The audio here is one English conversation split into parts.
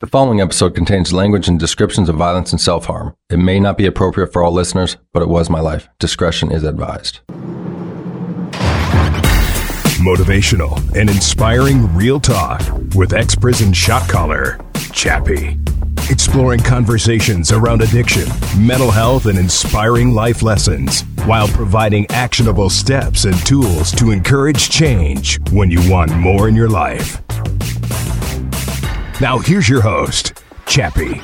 The following episode contains language and descriptions of violence and self harm. It may not be appropriate for all listeners, but it was my life. Discretion is advised. Motivational and inspiring real talk with ex prison shot caller, Chappie. Exploring conversations around addiction, mental health, and inspiring life lessons while providing actionable steps and tools to encourage change when you want more in your life. Now, here's your host, Chappie.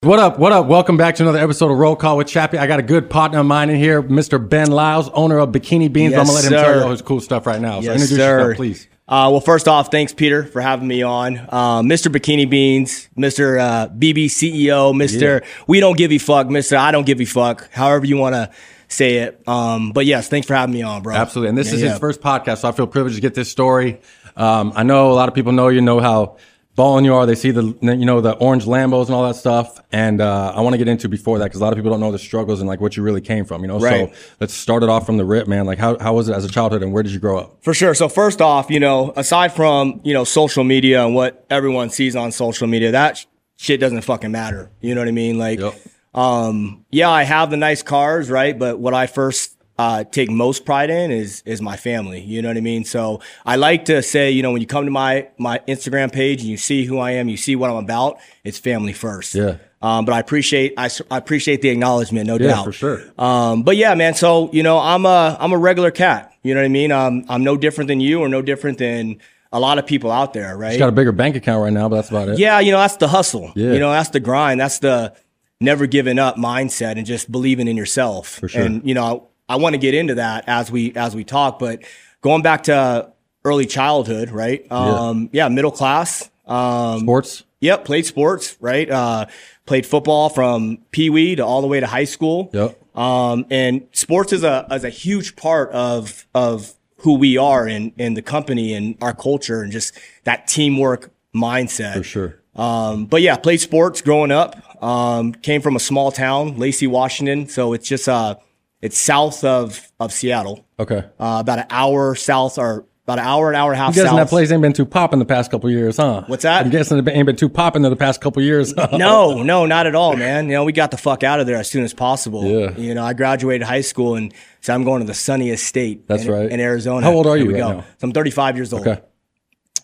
What up? What up? Welcome back to another episode of Roll Call with Chappie. I got a good partner of mine in here, Mr. Ben Lyles, owner of Bikini Beans. Yes, I'm gonna let him sir. tell you all his cool stuff right now. So Yes, introduce sir. yourself, please. Uh, well, first off, thanks, Peter, for having me on. Uh, Mr. Bikini Beans, Mr. Uh, BB CEO, Mr. We Don't Give a Fuck, Mr. I Don't Give a Fuck, however you want to say it. Um, but yes, thanks for having me on, bro. Absolutely. And this Yeah, is yeah. his first podcast, so I feel privileged to get this story. Um, I know a lot of people know you, know how balling you are. They see the you know the orange Lambos and all that stuff. And uh, I want to get into before that because a lot of people don't know the struggles and like what you really came from. You know, Right. so let's start it off from the rip, man. Like how how was it as a childhood and where did you grow up? For sure. So first off, you know, aside from, you know, social media and what everyone sees on social media, that sh- shit doesn't fucking matter. You know what I mean? Like, Yep. um, yeah, I have the nice cars, right? But what I first uh, take most pride in is is my family. You know what I mean? So I like to say, you know, when you come to my my Instagram page and you see who I am, you see what I'm about. It's family first. Yeah. Um, but I appreciate I, I appreciate the acknowledgement, no Yeah, doubt. for sure. Um, but yeah, man. So you know, I'm a I'm a regular cat. You know what I mean? Um, I'm no different than you, or no different than a lot of people out there, right? You got a bigger bank account right now, but that's about it. yeah, you know, that's the hustle. Yeah. You know, that's the grind. That's the never giving up mindset and just believing in yourself. For sure. And you know, I want to get into that as we as we talk, but going back to early childhood, right? Um, yeah, middle class. Um, Sports. Yep, played sports, right? Uh, played football from pee wee to all the way to high school. Yep. Um, and sports is a is a huge part of of who we are in in the company and our culture and just that teamwork mindset. For sure. Um, but yeah, played sports growing up. Um, came from a small town, Lacey, Washington. So it's just uh, it's south of of Seattle, Okay. uh, about an hour south or about an hour, an hour and a half I'm guessing south. that place ain't been too popping the past couple years, huh? What's that? I'm guessing it ain't been too popping in the past couple years. No, no, not at all, man. You know, we got the fuck out of there as soon as possible. Yeah. You know, I graduated high school and so I'm going to the sunniest state. That's in, right. In Arizona. How old are you right go. now? So I'm 35 years old. okay.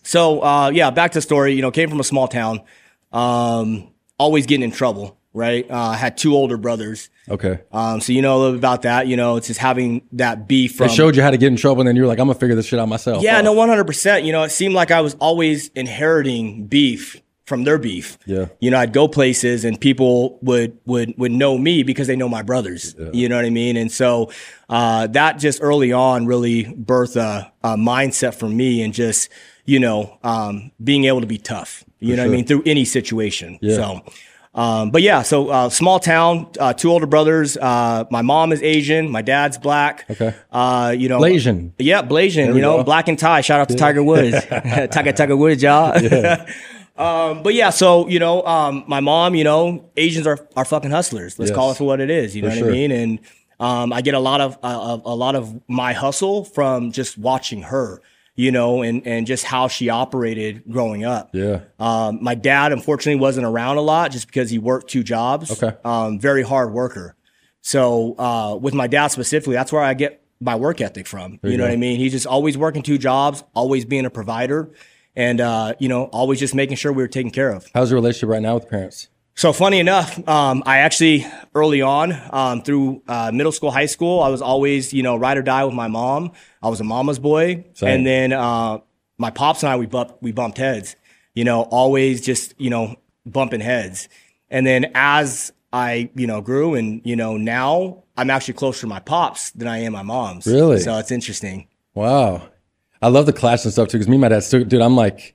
So, uh, yeah, back to the story. You know, came from a small town. Um, always getting in trouble, right? Uh, I had two older brothers. Okay. Um, so you know a little bit about that. You know, it's just having that beef from. They showed you how to get in trouble, and then you were like, "I'm gonna figure this shit out myself." yeah, Oh. no, 100%. You know, it seemed like I was always inheriting beef from their beef. Yeah. You know, I'd go places and people would would would know me because they know my brothers. You know what I mean? And so uh, that just early on really birthed a, a mindset for me and just you know um, being able to be tough. You know what I mean through any situation. Yeah. So. Um, but yeah, so uh, small town, uh, two older brothers. Uh, my mom is Asian, my dad's black. Okay. Uh, you know, Blasian. Yeah, Blasian. You know, go. black and Thai. Shout out to Tiger Woods. Tiger Tiger Woods, y'all. Um, but yeah, so you know, um, my mom, you know, Asians are are fucking hustlers. Let's Yes. call it for what it is. You know what sure. I mean? And um, I get a lot of uh, a lot of my hustle from just watching her. You know, and and just how she operated growing up. Yeah. Um, my dad, unfortunately, wasn't around a lot just because he worked two jobs. Okay. Um, very hard worker. So uh, with my dad specifically, that's where I get my work ethic from. You, know go. what I mean? He's just always working two jobs, always being a provider, and uh, you know, always just making sure we were taken care of. How's your relationship right now with parents? So funny enough, um, I actually early on um, through uh, middle school, high school, I was always you know ride or die with my mom. I was a mama's boy, Same. and then uh, my pops and I we bumped we bumped heads. You know, always just you know bumping heads. And then as I you know grew and you know now I'm actually closer to my pops than I am my mom's. Really? So it's interesting. Wow. I love the clash and stuff too, because me and my dad still, dude, I'm like,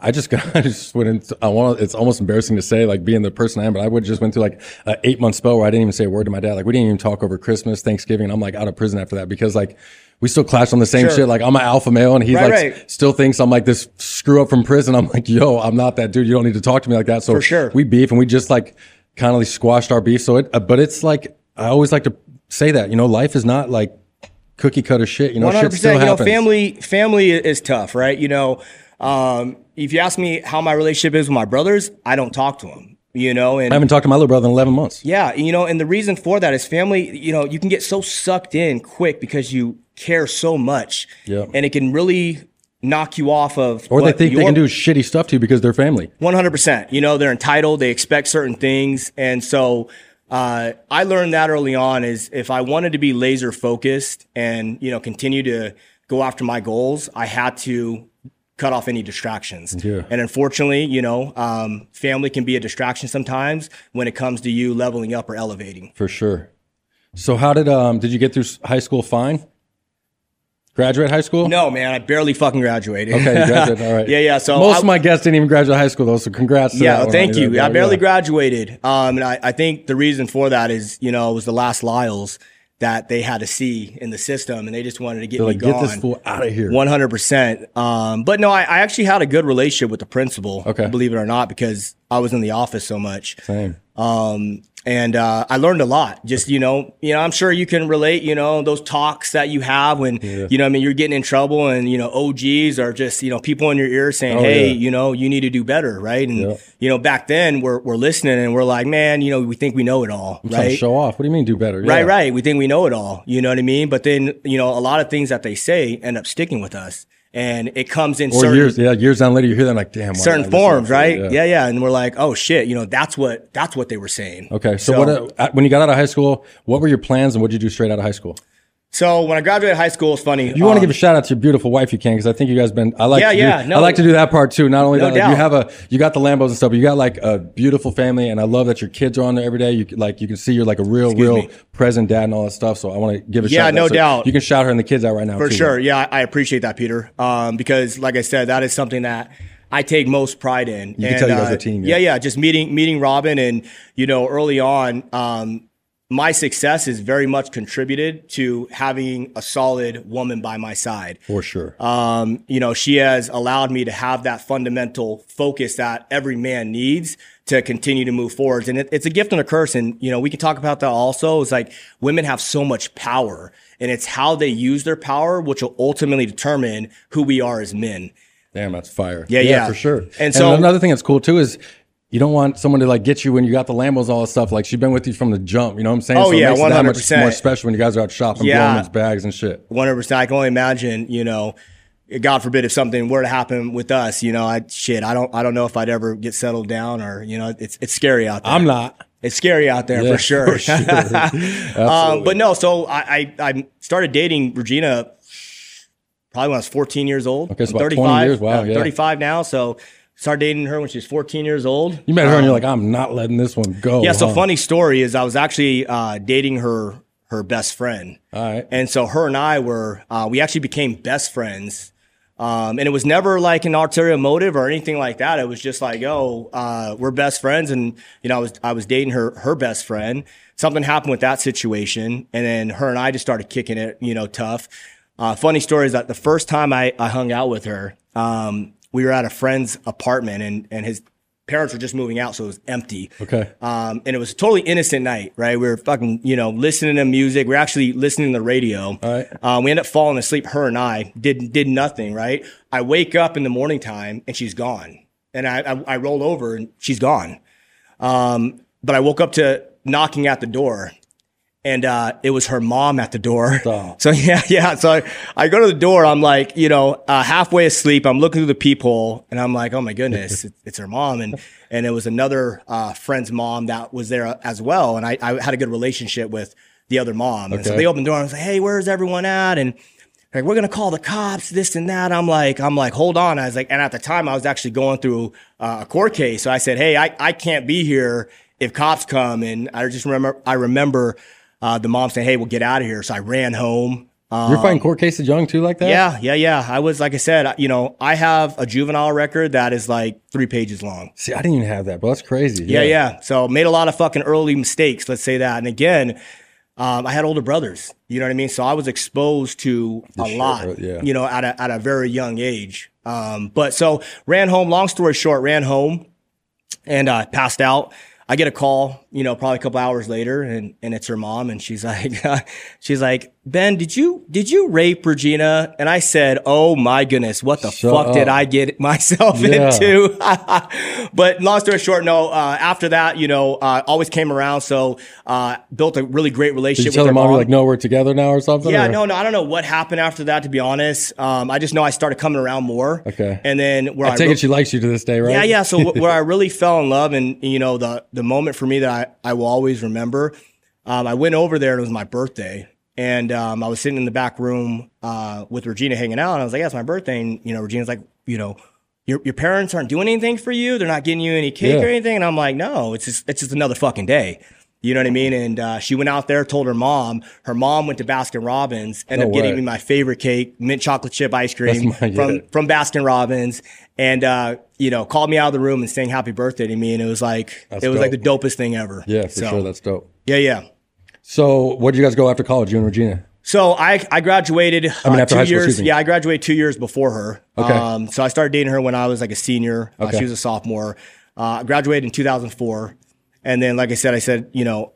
I just got, I just went into, I want, it's almost embarrassing to say, like being the person I am, but I would just went through like an eight month spell where I didn't even say a word to my dad. Like we didn't even talk over Christmas, Thanksgiving. And I'm like out of prison after that because like we still clash on the same Sure. shit. Like I'm an alpha male and he Right, like right. still thinks I'm like this screw up from prison. I'm like, yo, I'm not that dude. You don't need to talk to me like that. So For sure. we beef and we just like kind of like squashed our beef. So it, uh, but it's like, I always like to say that, you know, life is not like cookie cutter shit. You know, One shit still percent. You know, family family is tough, right? You know, Um, if you ask me how my relationship is with my brothers, I don't talk to them. You know, and I haven't talked to my little brother in 11 months. yeah, you know, and the reason for that is family, you know, you can get so sucked in quick because you care so much. Yeah. And it can really knock you off of Or they think they can do shitty stuff to you because they're family. One hundred percent. You know, they're entitled. They expect certain things, and so uh, I learned that early on. Is if I wanted to be laser focused and you know continue to go after my goals, I had to cut off any distractions. Yeah. And unfortunately, you know, um, family can be a distraction sometimes when it comes to you leveling up or elevating. For sure. So how did um did you get through high school fine? Graduate high school? No, man, I barely fucking graduated. Okay, you graduated. All right. yeah, yeah. So most I- of my guests didn't even graduate high school though, so congrats. To Yeah, that well, one. thank you. I barely yeah. graduated. Um, and I, I think the reason for that is, you know, it was the last Lyles that they had to see in the system and they just wanted to get They're me like, gone. get this fool out of here. One hundred percent. Um, but no, I, I actually had a good relationship with the principal. Okay. believe it or not, because I was in the office so much. Same. Um, and uh, I learned a lot. Just you know, you know, I'm sure you can relate. You know, those talks that you have when you know, I mean, you're getting in trouble, and you know, OGs are just you know people in your ear saying, Oh, "Hey, yeah. you know, you need to do better," right? And Yeah. you know, back then we're we're listening and we're like, "Man, you know, we think we know it all, right?" show off. What do you mean do better? Right, right. We think we know it all. You know what I mean? But then, you know, a lot of things that they say end up sticking with us. And it comes in Or certain years, yeah, years down later, you hear them like, damn. why did I certain forms, right? Yeah. yeah, And we're like, oh shit, you know, that's what that's what they were saying. Okay, so, what? Uh, when you got out of high school, what were your plans, and what did you do straight out of high school? So when I graduated high school, it's funny. You want to um, give a shout out to your beautiful wife, you can, because I think you guys been. I like. Yeah, to do, yeah, no. I like to do that part too. Not only No that, like, you have a, you got the Lambos and stuff, but you got like a beautiful family, and I love that your kids are on there every day. You like, you can see you're like a real, real me. present dad and all that stuff. So I want to give a Yeah, shout. out. no So doubt. You can shout her and the kids out right now For too. sure. Yeah, I appreciate that, Peter. Um, because like I said, that is something that I take most pride in. You can tell you guys a team, yeah. Yeah. yeah, Just meeting meeting Robin and you know early on, um, my success is very much contributed to having a solid woman by my side. for sure. Um, you know, she has allowed me to have that fundamental focus that every man needs to continue to move forward. And it, it's a gift and a curse. And, you know, we can talk about that also. It's like women have so much power and it's how they use their power, which will ultimately determine who we are as men. Damn, that's fire. Yeah, yeah. for sure. And And so- so another thing that's cool too is. You don't want someone to like get you when you got the Lambos all that stuff. Like she's been with you from the jump. You know what I'm saying? Oh, so yeah, that much 100%. more special when you guys are out shopping, Yeah. blowing bags and shit. 100%. I can only imagine, you know, God forbid if something were to happen with us, you know, I, shit, I don't, I don't know if I'd ever get settled down or, you know, it's, it's scary out there. I'm not. It's scary out there Yeah, for sure. for sure. um, but no, so I, I I started dating Regina probably when I was 14 years old. Okay, so I'm about 20 years. Wow, yeah. 35 now. So started dating her when she was 14 years old. You met her and you're like, I'm not letting this one go. Um, Yeah. So huh? funny story is I was actually uh, dating her her best friend. All right. And so her and I were, uh, we actually became best friends. Um, and it was never like an ulterior motive or anything like that. It was just like, oh, uh, we're best friends. And, you know, I was, I was dating her, her best friend. Something happened with that situation. And then her and I just started kicking it, you know, tough. Uh, funny story is that the first time I, I hung out with her, um, we were at a friend's apartment and, and his parents were just moving out. So it was empty. Okay. Um, and it was a totally innocent night, right? We were fucking, you know, listening to music. We are actually listening to the radio. All right. Um, we end up falling asleep. Her and I did did nothing, right? I wake up in the morning time and she's gone, and I I, I roll over and she's gone. Um, but I woke up to knocking at the door, and uh, it was her mom at the door. Stop. So yeah, yeah. So I, I go to the door. I'm like, you know, uh, halfway asleep. I'm looking through the peephole, and I'm like, oh my goodness, it's, it's her mom, and and it was another uh, friend's mom that was there as well, and I, I had a good relationship with the other mom. And so they opened the door. and I was like, hey, where's everyone at? And like, we're gonna call the cops, this and that. I'm like, I'm like, hold on. I was like, and at the time I was actually going through uh, a court case, so I said, hey, I, I can't be here if cops come. And I just remember, I remember uh, the mom saying, hey, we'll get out of here. So I ran home. Um, You're fighting court cases young too, like that? yeah, yeah, yeah. I was like I said, you know, I have a juvenile record that is like three pages long. See, I didn't even have that, but that's crazy. Yeah, yeah. So made a lot of fucking early mistakes. Let's say that. And again, um, I had older brothers. You know what I mean? So I was exposed to a sure, lot. yeah. You know, at a at a very young age. Um, but so ran home. Long story short, ran home and uh, passed out. I get a call, you know, probably a couple hours later, and and it's her mom, and she's like, she's like, Ben, did you did you rape Regina? And I said, Oh my goodness, what the Shut fuck did. I get myself Yeah. into? but long story short, no. Uh, after that, you know, uh, always came around. So uh, built a really great relationship with her her mom, mom. like, no, we're together now or something? Yeah, or- no, no, I don't know what happened after that. To be honest, um, I just know I started coming around more. Okay. and then where I, I take re- it she likes you to this day, right? yeah, yeah. So where I really fell in love, and you know, the the moment for me that I, I will always remember, um, I went over there and it was my birthday, and um, I was sitting in the back room uh, with Regina hanging out, and I was like, "Yeah, it's my birthday," and you know, Regina's like, you know. Your, your parents aren't doing anything for you. They're not getting you any cake Yeah. or anything. And I'm like, no, it's just, it's just another fucking day. You know what I mean? And uh, she went out there, told her mom. Her mom went to Baskin Robbins, ended No up getting way. me my favorite cake, mint chocolate chip ice cream my- from yeah. from Baskin Robbins, and uh, you know, called me out of the room and sang happy birthday to me, and it was like That's it was like the dopest thing ever. Yeah, for So, sure. That's dope. yeah, yeah. So, where did you guys go after college, you and Regina? So I I graduated I mean, uh, after two years. excuse. Yeah, I graduated two years before her. Okay. Um, so I started dating her when I was like a senior. Uh, Okay. she was a sophomore. Uh, I graduated in 2004, and then like I said, I said you know.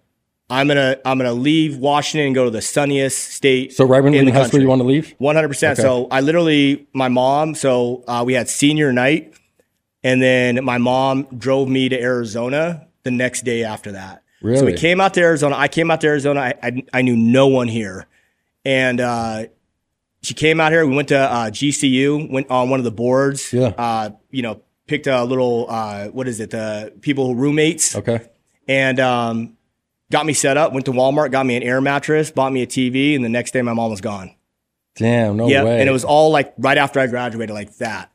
I'm gonna I'm gonna leave Washington and go to the sunniest state. So, right when in the high school, country. you want to leave? One hundred percent. So I literally, my mom. So uh, we had senior night, and then my mom drove me to Arizona the next day after that. Really? So we came out to Arizona. I came out to Arizona. I I, I knew no one here, and uh, she came out here. We went to uh, GCU. Went on one of the boards. Yeah. Uh, you know, picked a little. Uh, what is it? The people roommates Okay. And um, got me set up. Went to Walmart, got me an air mattress, bought me a TV, and the next day my mom was gone. Damn, no Yeah, way. and it was all like right after I graduated, like that.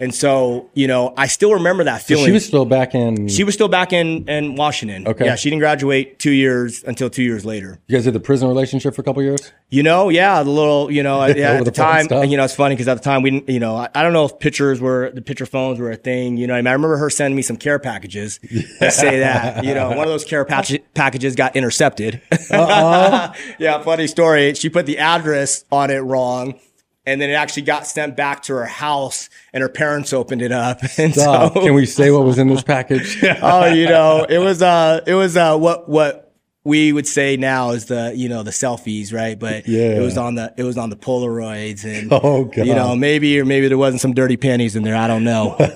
And so, you know, I still remember that So feeling. she was still back in. She was still back in, in Washington. Okay. Yeah, she didn't graduate two years until two years later. you guys had the prison relationship for a couple years? You know, yeah, the little, you know, yeah, at the the time, stuff? you know, it's funny because at the time we, didn't, you know, I, I don't know if pictures were the picture phones were a thing. You know, I, mean? I remember her sending me some care packages. Let's say that, you know, one of those care pack- packages got intercepted. Uh-uh. yeah, funny story. She put the address on it wrong. And then it actually got sent back to her house, and her parents opened it up. And Stop. so, Can we say what was in this package? oh, you know, it was uh it was uh what what we would say now is the you know the selfies, right? But Yeah. it was on the it was on the Polaroids, and Oh, God. you know maybe or maybe there wasn't some dirty panties in there. I don't know. oh,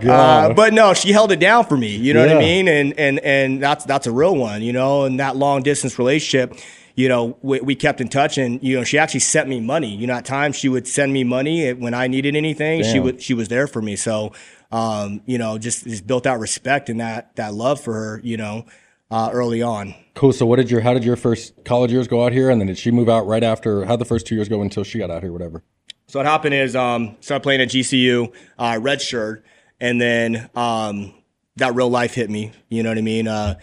God. Uh, but no, she held it down for me. You know what I mean? And and and that's that's a real one. You know, and that long distance relationship. You know, we, we kept in touch, and you know, she actually sent me money. You know, at times she would send me money when I needed anything. She Damn. would she was there for me. So, um, you know, just just built out respect and that that love for her. You know, uh, early on. cool. So, what did your, how did your first college years go out here? And then did she move out right after? How the first two years go until she got out here, whatever? So what happened is um started playing at GCU, uh redshirt, and then um that real life hit me. You know what I mean? Uh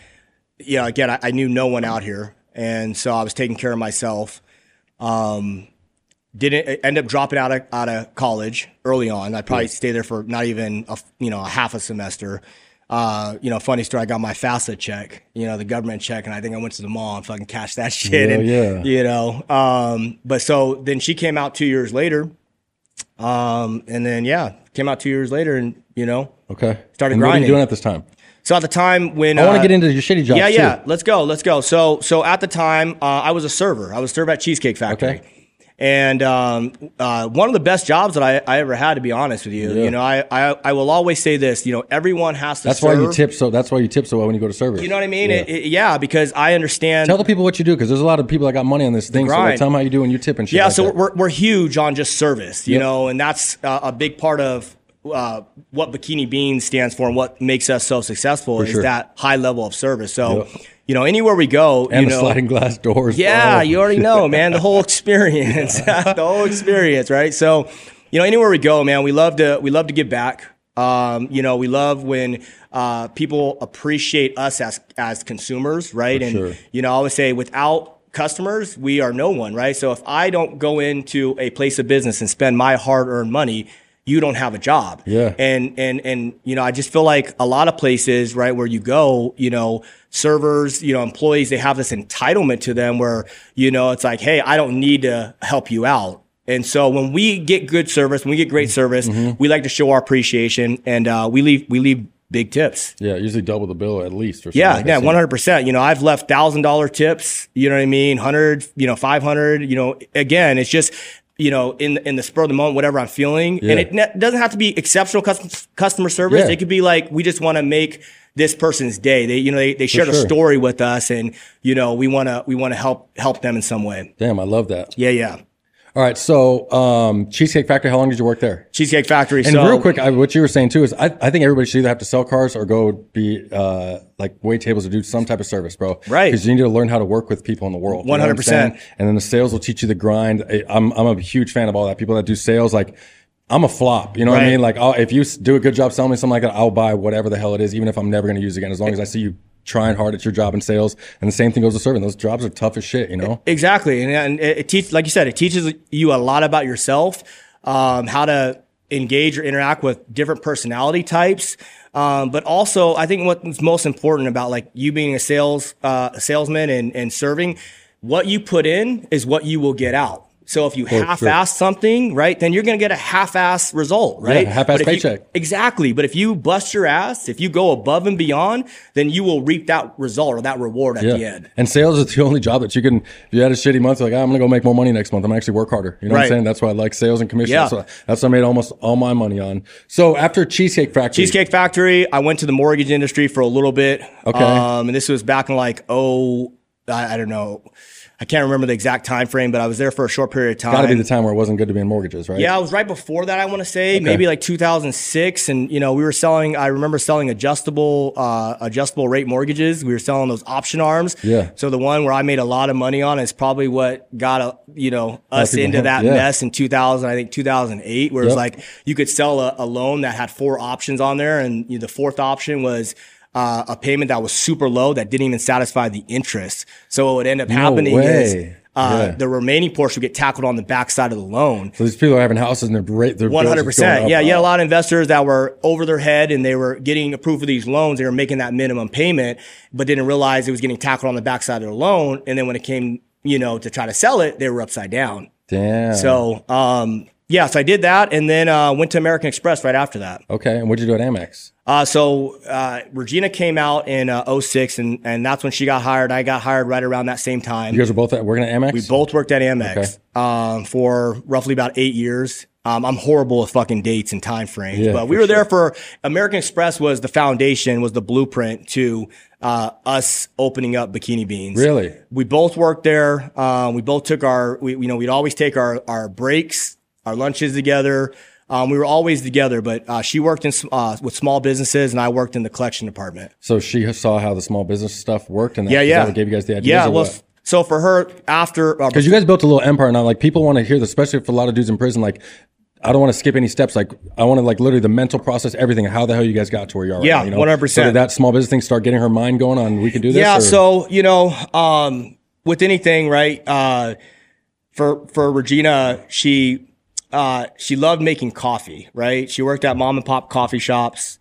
yeah, again, I, I knew no one out here. And so I was taking care of myself. Um didn't end up dropping out of out of college early on. I probably stayed there for not even a you know a half a semester. Uh, you know, funny story. I got my FAFSA check, you know, the government check, and I think I went to the mall and fucking cashed that shit. Yeah, and yeah. you know, um, but so then she came out two years later, um, and then yeah, came out two years later, and you know, Okay. Started and What were grinding. you doing at this time? So at the time when I want uh, to get into your shitty job. yeah, too. yeah. Let's go. Let's go. So, so at the time, uh, I was a server. I was server at Cheesecake Factory. Okay. And um, uh, one of the best jobs that I, I ever had, to be honest with you. Yeah. You know, I, I I will always say this. You know, everyone has to. That's why you tip so. That's why you tip so well when you go to service. You know what I mean? Yeah. It- it- yeah, because I understand. Tell the people what you do because there's a lot of people that got money on this thing. So like, tell them how you do and you tip and shit. Yeah, like so that. we're we're huge on just service, you Yep. know, and that's uh, a big part of uh, what Bikini Beans stands for and what makes us so successful is sure. that high level of service. So, Yep. you know, anywhere we go, and you the know, sliding glass doors. yeah, you already know, man, the whole experience, the whole experience, right? So, you know, anywhere we go, man, we love to we love to give back. Um, you know, we love when uh, people appreciate us as as consumers, right? and sure. you know, I always say without customers, we are no one, right? So if I don't go into a place of business and spend my hard earned money, you don't have a job. Yeah. And and and you know, I just feel like a lot of places, right, where you go, you know, servers, you know, employees, they have this entitlement to them where, you know, it's like, hey, I don't need to help you out. And so when we get good service, when we get great service, we like to show our appreciation and uh, we leave we leave big tips. Yeah, usually double the bill at least. Or Yeah, like yeah, one hundred percent. You know, I've left thousand dollar tips. You know what I mean? Hundred, you know, five hundred. You know, again, it's just you know in in the spur of the moment, whatever I'm feeling, Yeah. and it ne- doesn't have to be exceptional custom, customer service. Yeah. It could be like we just want to make this person's day. They, you know, they, they shared a story with us, and you know, we want to we want to help help them in some way. Damn, I love that. Yeah, yeah. All right, so um, Cheesecake Factory. How long did you work there? Cheesecake Factory. And so, real quick, I, what you were saying too is, I, I think everybody should either have to sell cars or go be uh, like wait tables or do some type of service, bro. Right. Because you need to learn how to work with people in the world. you know what I'm 100%. saying? And then the sales will teach you the grind. I- I'm I'm a huge fan of all that. People that do sales, like. I'm a flop, you know what I mean? Like, I'll, if you do a good job selling me something like that, I'll buy whatever the hell it is, even if I'm never going to use it again, as long as I see you trying hard at your job in sales. And the same thing goes to serving. Those jobs are tough as shit, you know? Exactly, and, and it, it teaches, like you said, it teaches you a lot about yourself, um, how to engage or interact with different personality types. Um, but also, I think what's most important about like you being a sales uh, salesman and, and serving, what you put in is what you will get out. So if you half-ass something, right, then you're going to get a half-ass result, right? Yeah, half-ass if you- paycheck. exactly. But if you bust your ass, if you go above and beyond, then you will reap that result or that reward at the end. And sales is the only job that you can, if you had a shitty month, like, "Ah, I'm going to go make more money next month. I'm actually work harder. You know what I'm saying? That's why I like sales and commission. Yeah. That's, what, that's what I made almost all my money on. So after Cheesecake Factory, Cheesecake Factory. I went to the mortgage industry for a little bit. Okay. Um, and this was back in like oh, I, I don't know, I can't remember the exact time frame, but I was there for a short period of time. got to be the time where it wasn't good to be in mortgages, right? Yeah, it was right before that. I want to say maybe like 2006, and you know we were selling. I remember selling adjustable uh, adjustable rate mortgages. We were selling those option arms. Yeah. So the one where I made a lot of money on is probably what got a, you know us into that Yeah. mess in 2000. I think 2008, where it was like you could sell a, a loan that had four options on there, and you know, the fourth option was. Uh, a payment that was super low that didn't even satisfy the interest. So what would end up happening is uh, Yeah. the remaining portion would get tackled on the backside of the loan. So these people are having houses and rate, their One hundred percent. Yeah, you had a lot of investors that were over their head and they were getting approved for these loans. They were making that minimum payment, but didn't realize it was getting tackled on the backside of the loan. And then when it came, you know, to try to sell it, they were upside down. Damn. So, um, yeah, so I did that and then uh, went to American Express right after that. okay, and what'd you do at Amex? Uh, so uh, Regina came out in uh, 06 and, and that's when she got hired. I got hired right around that same time. You guys are both at, working at Amex. We both worked at Amex um, for roughly about eight years. Um, I'm horrible with fucking dates and time frames, Yeah, but we were there for American Express was the foundation, was the blueprint to uh, us opening up Bikini Beans. Really? We both worked there. Um, we both took our, we, you know, we'd always take our our breaks, our lunches together. Um, we were always together, but uh, she worked in uh, with small businesses, and I worked in the collection department. So she saw how the small business stuff worked, and that, Yeah, yeah. that gave you guys the ideas. Yeah, well, what? so for her after uh, Because you guys built a little empire now. Like people want to hear this, especially for a lot of dudes in prison. Like, I don't want to skip any steps. Like, I want to like literally the mental process, everything. How the hell you guys got to where you are? Yeah, right now, you know? 100%. Did that small business thing start getting her mind going on? We can do this. Yeah. or- So you know, um, with anything, right? Uh, for for Regina, she uh, she loved making coffee. Right. She worked at mom and pop coffee shops.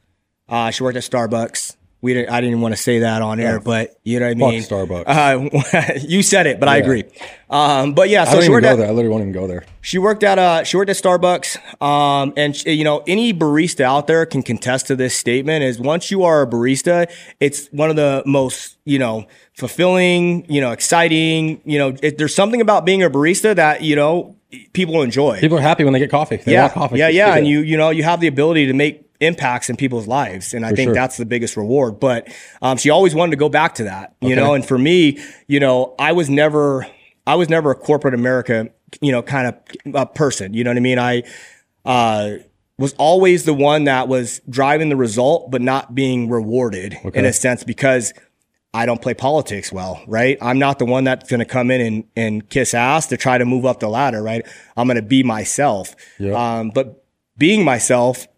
Uh, she worked at Starbucks. We didn't, I didn't want to say that on air, but you know what I Fuck mean. Starbucks. Uh, you said it, but I agree. Um, but yeah, I so don't she even worked go at there. I literally won't even go there. she worked at uh she worked at Starbucks. Um and she- you know any barista out there can contest to this statement is once you are a barista, it's one of the most, you know, fulfilling, you know, exciting, you know, it, there's something about being a barista that, you know, people enjoy. People are happy when they get coffee. They yeah. want coffee. Yeah, yeah, and you you know, you have the ability to make impacts in people's lives and I think sure. that's the biggest reward, but um she always wanted to go back to that, you Okay. know, and for me, you know, I was never I was never a corporate America, you know, kind of uh, person. You know what I mean? I uh, was always the one that was driving the result, but not being rewarded in a sense because I don't play politics well, right? I'm not the one that's going to come in and, and kiss ass to try to move up the ladder, right? I'm going to be myself. Um, but being myself,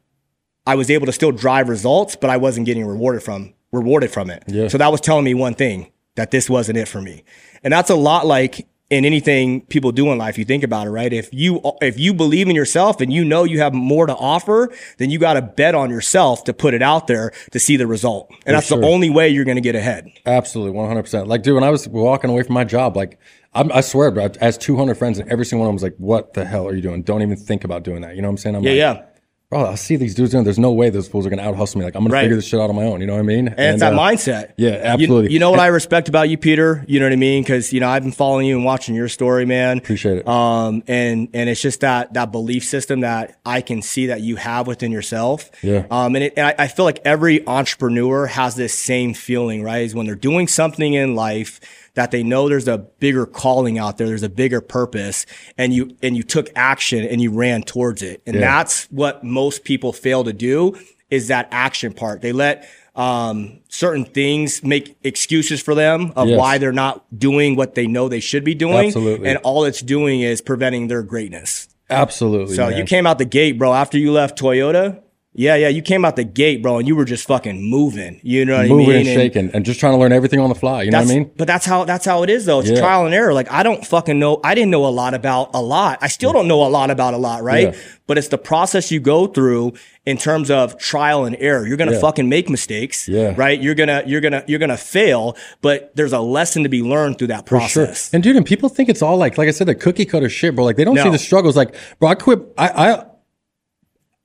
I was able to still drive results, but I wasn't getting rewarded from rewarded from it. Yeah. So that was telling me one thing that this wasn't it for me, and that's a lot like in anything people do in life. You think about it, right? If you if you believe in yourself and you know you have more to offer, then you got to bet on yourself to put it out there to see the result, and that's sure. the only way you're going to get ahead. Absolutely, one hundred percent. Like, dude, when I was walking away from my job, like, I'm, I swear, bro, I two hundred friends, and every single one of them was like, "What the hell are you doing? Don't even think about doing that." You know what I'm saying? I'm Yeah, like, yeah. Bro, I see these dudes doing. There's no way those fools are gonna out hustle me. Like I'm gonna Right. figure this shit out on my own. You know what I mean? And, it's that uh, mindset. yeah, You- absolutely. You, know what I respect about you, Peter? You know what I mean? Because you know I've been following you and watching your story, man. Appreciate it. Um, and and it's just that that belief system that I can see that you have within yourself. Yeah. Um, and, it, and I, I feel like every entrepreneur has this same feeling, right? Is when they're doing something in life that they know there's a bigger calling out there, there's a bigger purpose, and you and you took action and you ran towards it. And Yeah. that's what most people fail to do is that action part. They let um, certain things make excuses for them of Yes. why they're not doing what they know they should be doing. Absolutely. And all it's doing is preventing their greatness. Absolutely. So man. you came out the gate, bro, after you left Toyota. Yeah, yeah, you came out the gate, bro, and you were just fucking moving. You know what I mean? moving and shaking and just trying to learn everything on the fly. You know what I mean? But that's how that's how it is though. It's Yeah. trial and error. Like I don't fucking know. I didn't know a lot about a lot. I still don't know a lot about a lot, right? Yeah. But it's the process you go through in terms of trial and error. You're gonna Yeah. fucking make mistakes, Yeah. right? You're gonna you're gonna you're gonna fail, but there's a lesson to be learned through that For sure. process. And dude, and people think it's all like, like I said, the cookie cutter shit, bro. Like they don't see the struggles. Like, bro, I quit. I, I,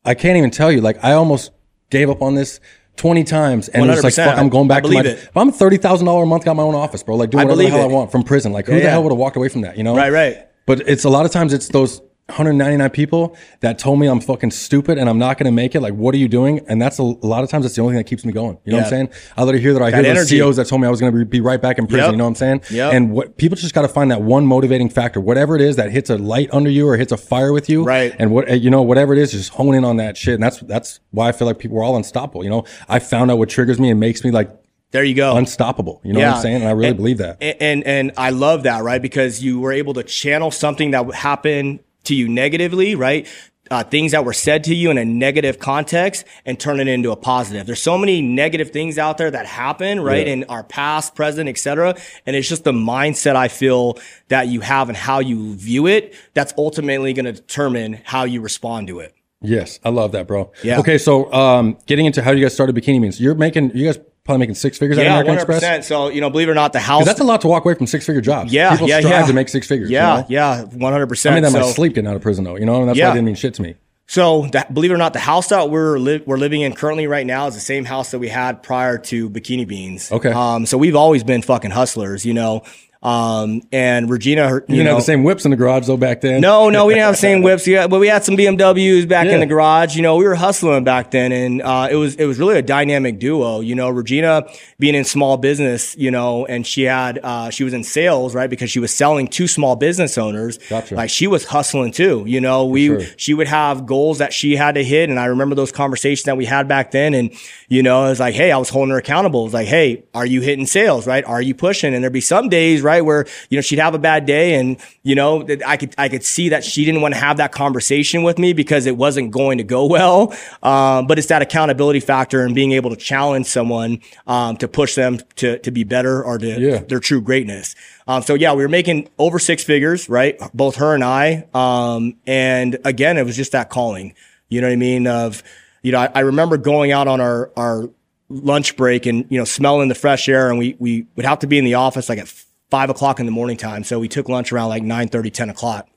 I can't even tell you. Like, I almost gave up on this. 20 times and it's like fuck I'm going back to my it. if I'm thirty thousand dollar a month got my own office bro like do whatever the hell I want from prison like who Yeah, the yeah. hell would have walked away from that you know Right, right. but it's a lot of times it's those 199 people that told me I'm fucking stupid and I'm not going to make it. Like, what are you doing? And that's a, a lot of times that's the only thing that keeps me going. You know what I'm saying? I let literally hear that I hear That those energy. CEOs that told me I was going to be, right back in prison. Yep. You know what I'm saying? Yep. And what people just got to find that one motivating factor, whatever it is that hits a light under you or hits a fire with you. Right. And what, you know, whatever it is, just hone in on that shit. And that's, that's why I feel like people are all unstoppable. You know, I found out what triggers me and makes me like There you go. unstoppable. You know what I'm saying? And I really believe that. And, and and I love that, right? Because you were able to channel something that happened to you negatively, right? Uh, things that were said to you in a negative context and turn it into a positive. There's so many negative things out there that happen, right? Yeah. In our past, present, et cetera. And it's just the mindset I feel that you have and how you view it that's ultimately going to determine how you respond to it. Yes, I love that, bro. Yeah. Okay, so um, getting into how you guys started Bikini Beans, you're making, you guys probably making six figures at Yeah, American 100%. Express. So, you know, believe it or not, the house. That's a lot to walk away from six figure jobs. yeah, people yeah, strive yeah. to make six figures. Yeah, you know? yeah, 100%. I mean that in my So- sleep getting out of prison though, you know, and that's why Yeah. it didn't mean shit to me. So that, believe it or not, the house that we're li- we're living in currently right now is the same house that we had prior to Bikini Beans. Okay. Um, so we've always been fucking hustlers, you know. Um, and Regina, her- You you didn't know, have the same whips in the garage though back then. no, no, we didn't have the same whips. Yeah, but we had some BMWs back Yeah. in the garage. You know, we were hustling back then, and uh, it was it was really a dynamic duo. You know, Regina being in small business, you know, and she had uh, she was in sales, right, because she was selling to small business owners. Gotcha. Like she was hustling too. You know, we sure. she would have goals that she had to hit, and I remember those conversations that we had back then. And you know, it was like, hey, I was holding her accountable. It was like, hey, are you hitting sales? Right? Are you pushing? And there'd be some days, right, where you know she'd have a bad day, and you know, I could I could see that she didn't want to have that conversation with me because it wasn't going to go well. Um, but it's that accountability factor and being able to challenge someone um, to push them to to be better or to Yeah. their true greatness. Um, so yeah, we were making over six figures, right? Both her and I. Um, and again, it was just that calling. You know what I mean? Of you know, I, I remember going out on our our lunch break and you know smelling the fresh air, and we we would have to be in the office like at five o'clock in the morning time. So we took lunch around like 9 30, 10 o'clock.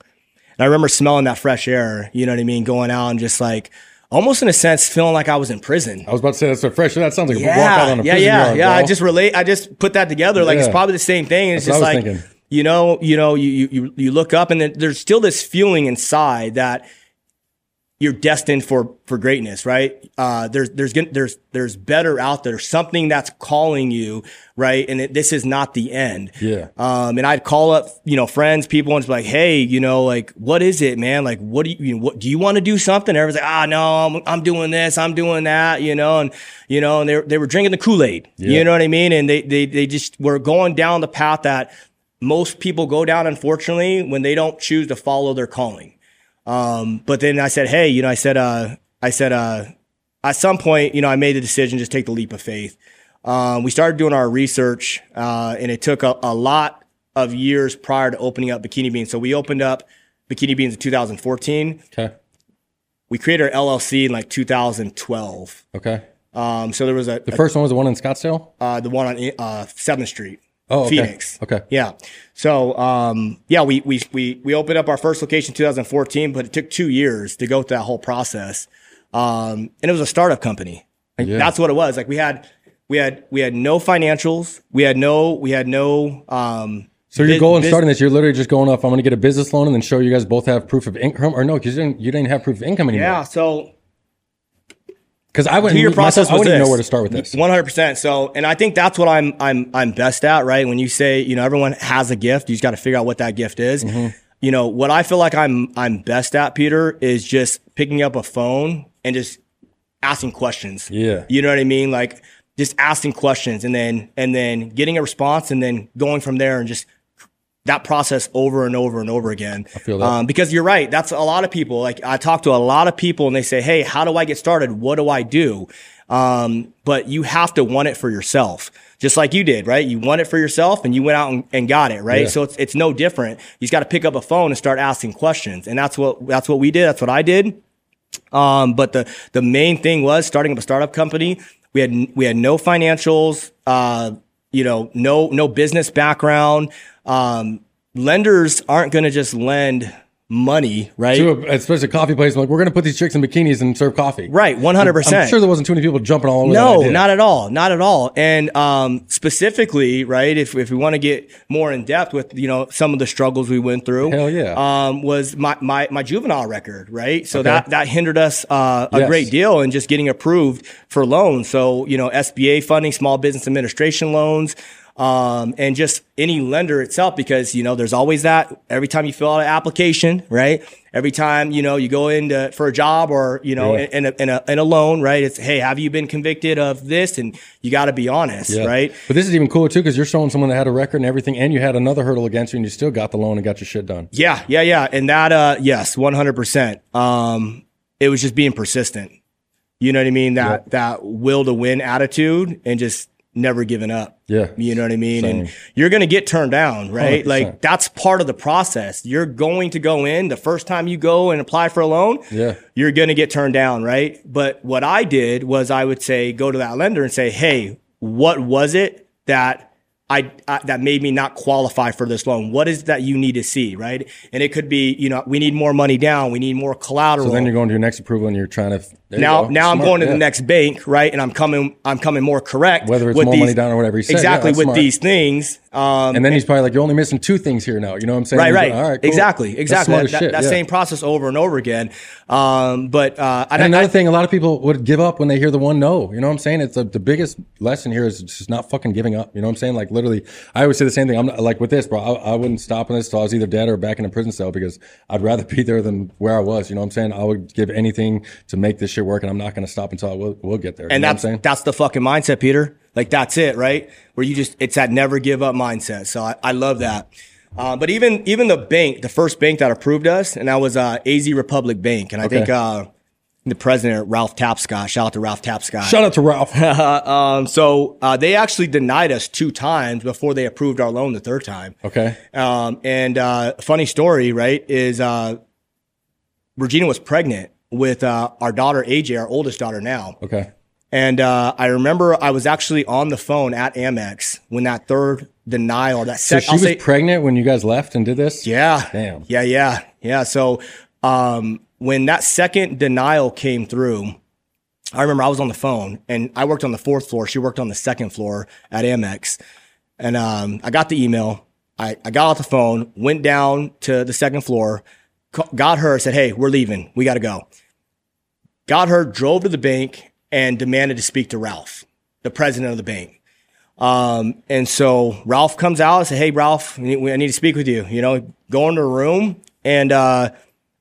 And I remember smelling that fresh air. You know what I mean? Going out and just like. Almost in a sense, feeling like I was in prison. I was about to say that's so fresh. That sounds like a walk out Yeah, on a yeah, prison yeah, yard, yeah. bro. I just relate. I just put that together. Like it's probably the same thing. It's That's just what I was like thinking. you know, you know, you you you- you look up and then there's still this feeling inside that you're destined for for greatness, right? Uh, there's there's there's there's better out there, something that's calling you, right? And it, this is not the end. Yeah. Um, and I'd call up, you know, friends, people, and it's like, hey, you know, like, what is it, man? Like, what do you, you know, what do you want to do something? Everyone's like, ah, no, I'm, I'm doing this, I'm doing that, you know, and you know, and they they were drinking the Kool Aid, Yeah. you know what I mean? And they they they just were going down the path that most people go down, unfortunately, when they don't choose to follow their calling. Um, but then I said, hey, you know, I said, uh, I said, uh, at some point, you know, I made the decision just take the leap of faith. Um, we started doing our research, uh, and it took a, a lot of years prior to opening up Bikini Beans. So we opened up Bikini Beans in 2014. Okay. We created our LLC in like 2012. Okay. Um, so there was a, The first one was the one in Scottsdale. uh, the one on uh, Seventh Street. Oh, okay. Phoenix. Okay. Yeah. So, um, yeah, we, we, we, we opened up our first location in 2014, but it took two years to go through that whole process. Um, and it was a startup company. Like, Yeah. That's what it was. Like we had, we had, we had no financials. We had no, we had no, um, So your goal in starting this, you're literally just going off. I'm going to get a business loan and then show you guys both have proof of income, or no? Because you didn't, you didn't have proof of income anymore. Yeah. So Because I wouldn't. to your process myself, I wouldn't know where to start with this. One hundred percent. So, and I think that's what I'm I'm I'm best at, right? When you say, you know, everyone has a gift, you just got to figure out what that gift is. Mm-hmm. You know, what I feel like I'm I'm best at, Peter, is just picking up a phone and just asking questions. Yeah. You know what I mean? Like just asking questions and then and then getting a response and then going from there and just that process over and over and over again. I feel that. Um, because you're right. That's a lot of people. Like I talk to a lot of people and they say, Hey, how do I get started? What do I do? Um, but you have to want it for yourself. Just like you did, right? You want it for yourself and you went out and, and got it, right? Yeah. So it's, it's no different. You just got to pick up a phone and start asking questions. And that's what, that's what we did. That's what I did. Um, but the the main thing was starting up a startup company. We had we had no financials, uh, you know, no no business background. Um, lenders aren't going to just lend money, right? To a, especially a coffee place, I'm like we're going to put these chicks in bikinis and serve coffee. Right, 100%. I'm sure there wasn't too many people jumping all over. No, not at all. Not at all. And um, specifically, right, if, if we want to get more in depth with, you know, some of the struggles we went through, Hell yeah. um, was my, my, my juvenile record, right? So that, that hindered us uh, a Yes. great deal in just getting approved for loans. So, you know, SBA funding, small business administration loans, um, and just any lender itself, because, you know, there's always that every time you fill out an application, right? Every time, you know, you go into for a job or, you know, Yeah. in, a, in a, in a loan, right? It's, Hey, have you been convicted of this? And you got to be honest, Yeah. right? But this is even cooler too because you're showing someone that had a record and everything, and you had another hurdle against you, and you still got the loan and got your shit done. Yeah, yeah, yeah. And that, uh, yes, 100%. Um, it was just being persistent. You know what I mean? That, that will to win attitude and just never giving up. Yeah. You know what I mean? Same. And you're going to get turned down, right? 100%. Like that's part of the process. You're going to go in the first time you go and apply for a loan. Yeah. You're going to get turned down, right? But what I did was I would say, go to that lender and say, Hey, what was it that I, I, that made me not qualify for this loan. What is it that you need to see, right? And it could be, you know, we need more money down. We need more collateral. So then you're going to your next approval, and you're trying to there now, go. now I'm going to yeah. the next bank, right? And I'm coming, I'm coming more correct. Whether it's with more these- money down or whatever you said. Exactly that's with smart. these things. Um, And then he's probably like, "You're only missing two things here now." You know what I'm saying? Right, right. All right, cool. Exactly, exactly. smart That, that, that yeah. same process over and over again. Um, but uh, I, And another I, thing, a lot of people would give up when they hear the one no. You know what I'm saying? It's a, the biggest lesson here is just not fucking giving up. You know what I'm saying? Like literally, I always say the same thing. I'm not, like with this, bro. I, I wouldn't stop on this till I was either dead or back in a prison cell because I'd rather be there than where I was. You know what I'm saying? I would give anything to make this shit work, and I'm not going to stop until I will, will get there. You and know what I'm that's saying? that's the fucking mindset, Peter. Like that's it, right? Where you just it's that never give up mindset. So I, I love that. Uh, but even even the bank, the first bank that approved us, and that was uh, AZ Republic Bank, and I think uh, the president Ralph Tapscott. Shout out to Ralph Tapscott. Shout out to Ralph. um, so uh, they actually denied us two times before they approved our loan the third time. Okay. Um, and uh, funny story, right? Is uh, Regina was pregnant with uh, our daughter AJ, our oldest daughter now. Okay. And uh, I remember I was actually on the phone at Amex when that third denial, or that So she was pregnant when you guys left and did this. yeah, Damn. yeah, yeah, yeah. So um, when that second denial came through, I remember I was on the phone and I worked on the fourth floor. She worked on the second floor at Amex. And um, I got the email. I, I got off the phone, went down to the second floor, got her, said, Hey, we're leaving. We got to go. Got her, drove to the bank, and demanded to speak to Ralph, the president of the bank. Um, and so Ralph comes out and said, Hey, Ralph, I need, I need to speak with you. You know, go into a room. And uh,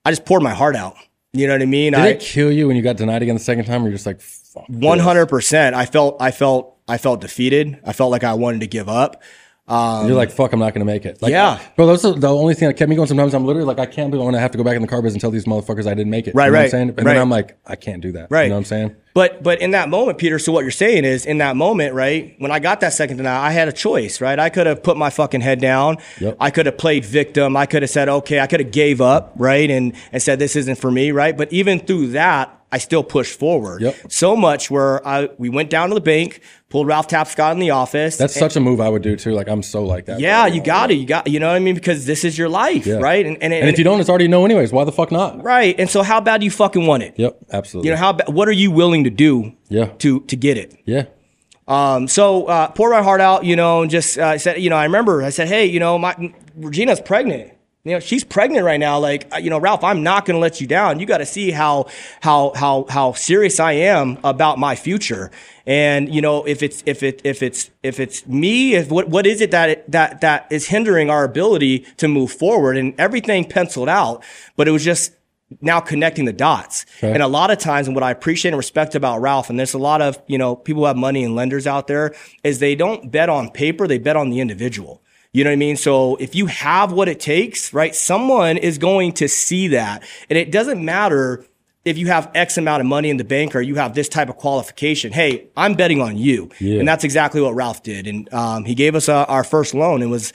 I just poured my heart out. You know what I mean? Did I, it kill you when you got denied again the second time? Or you're just like, fuck. one hundred percent. I felt, I felt, I felt defeated. I felt like I wanted to give up. Um, You're like, fuck, I'm not going to make it. Like, Yeah. Bro, that's the, only thing that kept me going. Sometimes I'm literally like, I can't believe I'm going to have to go back in the car biz and tell these motherfuckers I didn't make it. Right, you know What right, I'm saying? And right. then I'm like, I can't do that. Right. You know what I'm saying? But but in that moment, Peter, so what you're saying is in that moment, right? When I got that second denial, I had a choice, right? I could have put my fucking head down. Yep. I could have played victim. I could have said, okay, I could have gave up, right? And and said this isn't for me, right? But even through that, I still pushed forward. Yep. So much where I we went down to the bank, pulled Ralph Tapscott in the office. That's such a move I would do too. Like I'm so like that. yeah, you got it. you got, you know what I mean? Because this is your life, Yeah. right? And, and, And if you don't, it's already no anyways. Why the fuck not? right. And so, how bad do you fucking want it? Yep, absolutely. You know how? What are you willing to do? Yeah. To to get it. yeah. Um, so uh, poured my heart out, you know, and just uh, said, you know, I remember I said, hey, you know, my Regina's pregnant. You know, she's pregnant right now. Like, uh, you know, Ralph, I'm not going to let you down. You got to see how how how how serious I am about my future. And you know, if it's if it if it's if it's me, if what what is it that it, that that is hindering our ability to move forward? And everything penciled out, but it was just now connecting the dots. Okay. And a lot of times, and what I appreciate and respect about Ralph, and there's a lot of, you know, people who have money and lenders out there, is they don't bet on paper, they bet on the individual. You know what I mean? So if you have what it takes, right, someone is going to see that. And it doesn't matter if you have X amount of money in the bank or you have this type of qualification. Hey, I'm betting on you. Yeah. And that's exactly what Ralph did. And um, he gave us uh, our first loan. It was,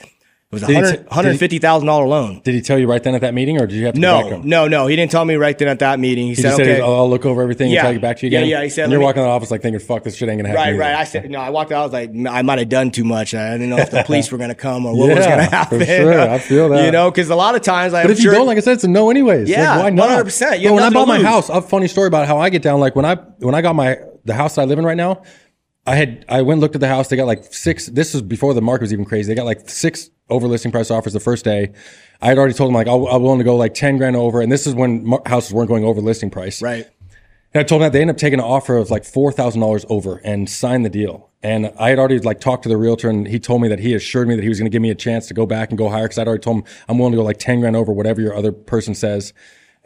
it was a he t- $100 did $150,000 loan. Did he tell you right then at that meeting, or did you have to go back to No, him? no, no. He didn't tell me right then at that meeting. He, He said, okay. "I'll look over everything Yeah. and tell you back to you again." yeah, he said, And you're me- walking out of the office like thinking, "Fuck, this shit ain't gonna happen." Right, either." right. I said, no, I walked out. I was like, I might have done too much. I didn't know if the police were going to come or what was going to happen. for sure. I feel that. You know, because a lot of times I But if you don't, like I said, it's a no anyways. Yeah, like, why not? 100%. You Bro, when I bought my house, a funny story about how I get down. Like when I when I got my the house I live in right now, I had I went and looked at the house. They got like six. This was before the market was even crazy. They got like six over listing price offers the first day. I had already told them like I'll, I'm willing to go like ten grand over, and this is when houses weren't going over listing price. right. And I told them that they ended up taking an offer of like four thousand dollars over and signed the deal. And I had already like talked to the realtor, and he told me that he assured me that he was going to give me a chance to go back and go higher because I'd already told him I'm willing to go like ten grand over whatever your other person says.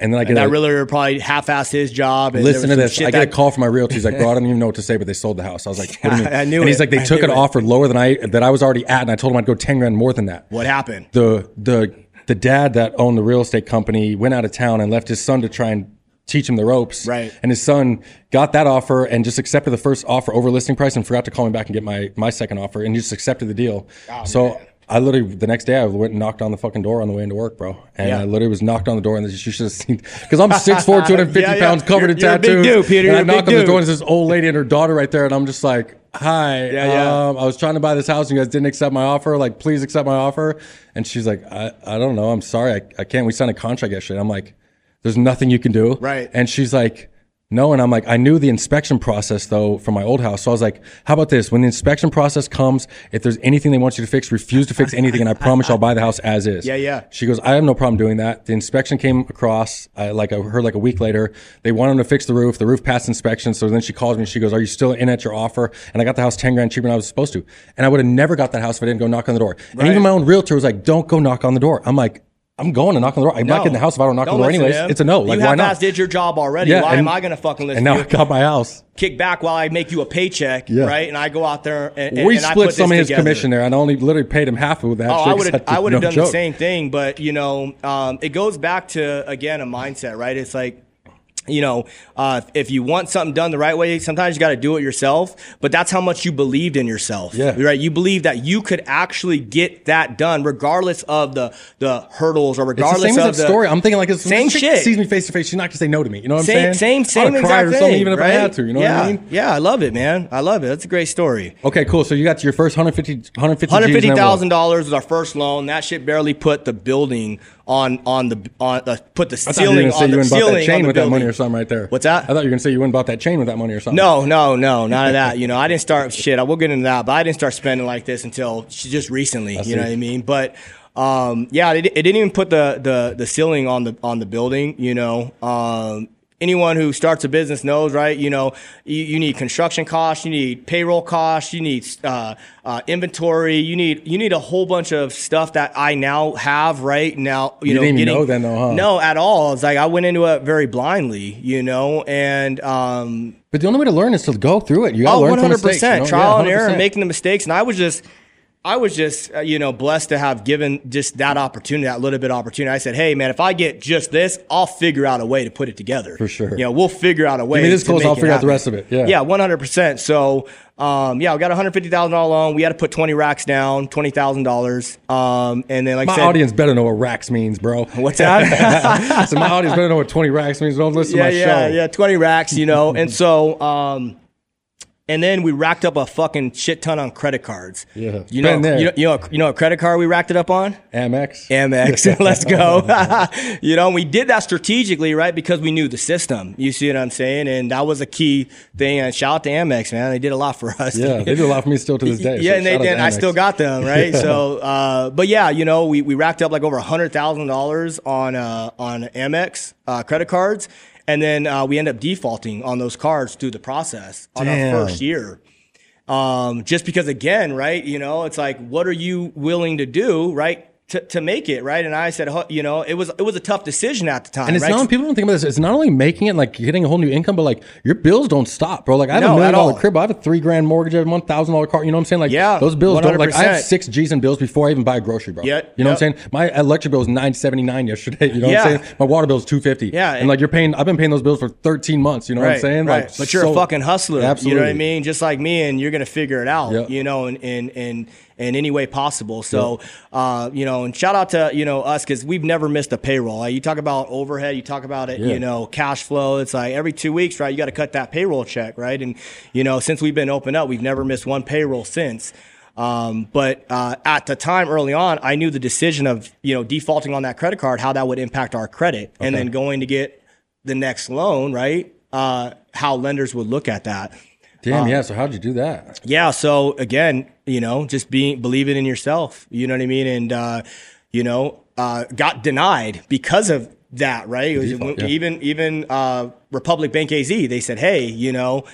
And then I get That a, realtor probably half-assed his job. And listen to this. I get a call from my realtor. He's like, bro, I don't even know what to say, but they sold the house. I was like, what do you mean? I knew And he's it. like, they I took an it. offer lower than I that I was already at, and I told him I'd go ten grand more than that What happened? the the the dad that owned the real estate company went out of town and left his son to try and teach him the ropes. Right. And his son got that offer and just accepted the first offer over listing price and forgot to call me back and get my my second offer and just accepted the deal. Oh, so I literally the next day I went and knocked on the fucking door on the way into work, bro. And Yeah. I literally was knocked on the door and you should have seen because I'm 6'4", 250 Yeah, yeah. pounds, covered You're- in you're tattoos. dude, Peter. And I knock on the door and there's this old lady and her daughter right there, and I'm just like, "Hi, Yeah, yeah. um, I was trying to buy this house, and you guys didn't accept my offer. Like, please accept my offer." And she's like, "I, I don't know. I'm sorry. I, I can't. We signed a contract yesterday." I'm like, "There's nothing you can do." Right. And she's like. No, and I'm like, I knew the inspection process though from my old house. So I was like, how about this? When the inspection process comes, if there's anything they want you to fix, refuse to fix anything, and I promise I'll buy the house as is. Yeah, yeah. She goes, I have no problem doing that. The inspection came across, I, like I heard like a week later. They wanted them to fix the roof. The roof passed inspection. So then she calls me and she goes, Are you still in at your offer? And I got the house 10 grand cheaper than I was supposed to. And I would have never got that house if I didn't go knock on the door. And even my own realtor was like, Don't go knock on the door. I'm like, I'm going to knock on the door. I'm not getting the house if I don't knock on the door anyways. It's a no. Like, you why not? did your job already. Yeah, Why and- am I going to fucking listen And now to I got my house. Kick back while I make you a paycheck, Yeah. right? And I go out there and, and we and I split put some of his together. commission there, and I only literally paid him half of that. Oh, shit I would have, I would have no done the same thing, but you know, um, it goes back to again a mindset, right? It's like, you know, uh, if you want something done the right way, sometimes you got to do it yourself. But that's how much you believed in yourself, Yeah. right? You believe that you could actually get that done, regardless of the the hurdles or It's the regardless same of the story. I'm thinking like this Same shit. sees me face to face, she's not gonna say no to me. You know what I'm same, saying? same, same exact thing. even if right? I had to. You know yeah. what I mean? Yeah, I love it, man. I love it. That's a great story. Okay, cool. So you got your first 150, 150 Hundred Gs fifty and then what? thousand dollars was our first loan. That shit barely put the building on on the on uh, put the I thought you were ceiling say on the went and that ceiling on the with that money or something right there. What's that? I thought you were gonna say you went and bought that chain with that money or something. No, no, no, none of that. You know, I didn't start shit. I will get into that, but I didn't start spending like this until just recently. see. you know what I mean? But um, yeah, it, it didn't even put the, the the ceiling on the on the building. You know, um, anyone who starts a business knows, right? You know, you, you need construction costs, you need payroll costs, you need uh, uh, inventory, you need you need a whole bunch of stuff that I now have right now. You, You know, didn't even getting, know then, though, huh? No, at all. It's like I went into it very blindly, you know, and um, But the only way to learn is to go through it. You got to Oh, learn one from hundred mistakes. you know? trial Yeah, and error, and making the mistakes. And I was just, I was just, uh, you know, blessed to have given just that opportunity, that little bit of opportunity. I said, hey, man, if I get just this, I'll figure out a way to put it together. For sure. You know, we'll figure out a way. me this to close, I'll figure out the rest of it. Yeah. yeah, one hundred percent. So. Um, yeah, we got a hundred fifty thousand dollar loan. We had to put twenty racks down, twenty thousand dollars. Um, and then like My I said, audience better know what racks means, bro. what's that? so my audience better know what 20 racks means. Don't listen yeah, to my yeah, show. yeah, twenty racks, you know. and so, um, and then we racked up a fucking shit ton on credit cards. Yeah. you know, you know, you know, you know, a credit card we racked it up on. Amex. Amex. Let's go. you know, we did that strategically, right? Because we knew the system. You see what I'm saying? And that was a key thing. And shout out to Amex, man. They did a lot for us. Yeah, they did a lot for me still to this day. Yeah, so and, they, and I still got them, right? So, uh, but yeah, you know, we, we racked up like over a hundred thousand dollars on uh, on Amex uh, credit cards, and then uh, we end up defaulting on those cards through the process on Damn. our first year. Um, just because, again, right? You know, it's like, what are you willing to do, right? To, to make it right, and I said, you know, it was it was a tough decision at the time. And it's right? not people don't think about this. It's not only making it like getting a whole new income, but like your bills don't stop, bro. Like I have No, a million dollar crib, I have a three grand mortgage every month, thousand dollar car. You know what I'm saying? Like Yeah, those bills don't like I have six G's in bills before I even buy a grocery, bro. Yeah, you know what I'm saying? My electric bill was nine seventy nine yesterday. You know Yeah. what I'm saying? My water bill is two fifty. Yeah, and like you're paying, I've been paying those bills for thirteen months. You know what I'm saying? Right. Like, but you're so- a fucking hustler. Absolutely. You know what I mean? Just like me, and you're gonna figure it out. Yep. You know, and in in in any way possible. So, uh, you know, and shout out to you know us because we've never missed a payroll. Like, you talk about overhead, you talk about it. Yeah. You know, cash flow. It's like every two weeks, right? You got to cut that payroll check, right? And you know, since we've been open up, we've never missed one payroll since. Um, but uh, at the time, early on, I knew the decision of you know defaulting on that credit card, how that would impact our credit, and then going to get the next loan, right? Uh, how lenders would look at that. Damn, yeah. So how'd you do that? Yeah. So again, you know, just being believing in yourself. You know what I mean? And uh, you know, uh, got denied because of that. Right? It was- Default, yeah. Even even uh, Republic Bank AZ, they said, hey, you know,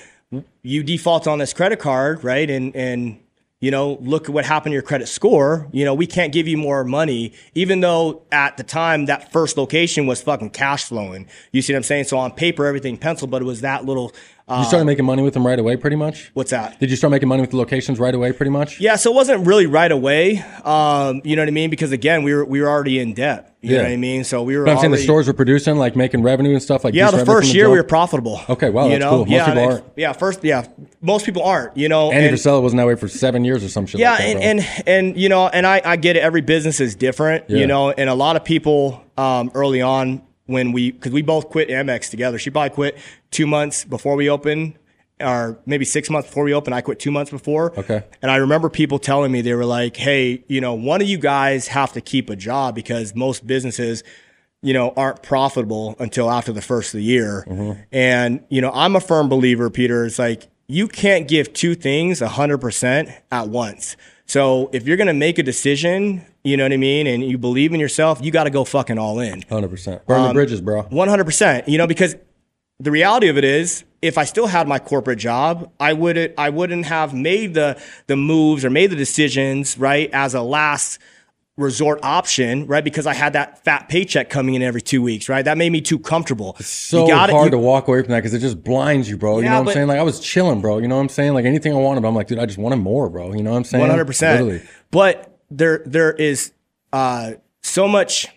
you default on this credit card, right? And and you know, look at what happened to your credit score. You know, we can't give you more money, even though at the time that first location was fucking cash flowing. You see what I'm saying? So on paper, everything penciled, but it was that little. Uh, You started making money with them right away, pretty much. what's that? Did you start making money with the locations right away, pretty much? Yeah, so it wasn't really right away. Um, you know what I mean? Because again, we were we were already in debt. You Yeah. know what I mean? So we were. But I'm saying the stores were producing, like making revenue and stuff like. Yeah, the first from the year we were profitable. Okay, wow, you that's know? cool. Most yeah, people aren't. Yeah, first, yeah, most people aren't. You know, Andy and- wasn't that way for seven years or some shit. yeah, like that, and, and and you know, and I I get it. Every business is different. Yeah. You know, and a lot of people um, early on when we because we both quit Amex together. She probably quit two months before we opened. Or maybe six months before we opened, I quit two months before. Okay. And I remember people telling me they were like, "Hey, you know, one of you guys have to keep a job because most businesses, you know, aren't profitable until after the first of the year." Mm-hmm. And you know, I'm a firm believer, Peter. It's like you can't give two things 100% at once. So if you're gonna make a decision, you know what I mean, and you believe in yourself, you got to go fucking all in. Hundred percent. Burn Um, the bridges, bro. One hundred percent. You know, because the reality of it is, if I still had my corporate job, I wouldn't I wouldn't have made the the moves or made the decisions right as a last resort option, right? Because I had that fat paycheck coming in every two weeks, right? That made me too comfortable. It's So hard you- to walk away from that because it just blinds you, bro. you know what I'm but- saying? Like I was chilling, bro. You know what I'm saying? Like anything I wanted, but I'm like, dude, I just wanted more, bro. You know what I'm saying? One hundred percent. Literally. But there there is uh, so much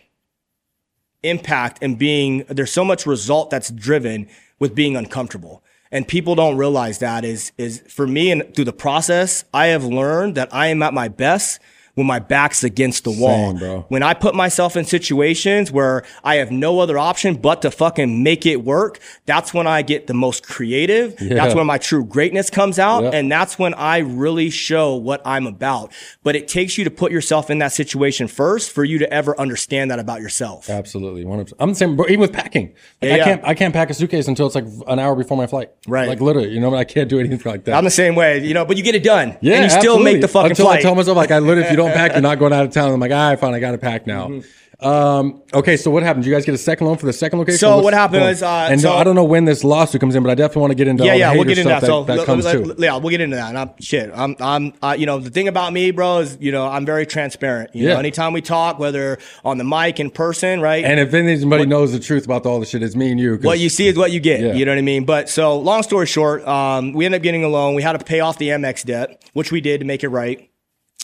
impact and being there's so much result that's driven with being uncomfortable. And people don't realize that is is for me and through the process, I have learned that I am at my best when my back's against the wall. Same. When I put myself in situations where I have no other option but to fucking make it work, that's when I get the most creative. Yeah. That's when my true greatness comes out. Yep. And that's when I really show what I'm about. But it takes you to put yourself in that situation first for you to ever understand that about yourself. Absolutely, I'm the same. Even with packing, like, Yeah, I yeah. can't, I can't pack a suitcase until it's like an hour before my flight. Right. Like literally, you know, I can't do anything like that. I'm the same way, you know, but you get it done. yeah, And you still absolutely. make the fucking until flight. I tell myself, like, I literally, if you don't pack, you're not going out of town. I'm like, all right, fine, I got to pack now. Um, okay, so what happened? Did you guys get a second loan for the second location? So What's what happened was, uh, and so- I don't know when this lawsuit comes in, but I definitely want to get into yeah, all yeah, we'll get into stuff that. So that, comes let- yeah, we'll get into that. And I'm shit. I'm, I'm, uh, you know, the thing about me, bro, is you know, I'm very transparent. You Yeah. know, anytime we talk, whether on the mic in person, right? And if anybody knows the truth about all the shit, it's me and you. what you see is what you get. Yeah. You know what I mean? But so long story short, um, we ended up getting a loan. We had to pay off the Amex debt, which we did to make it right.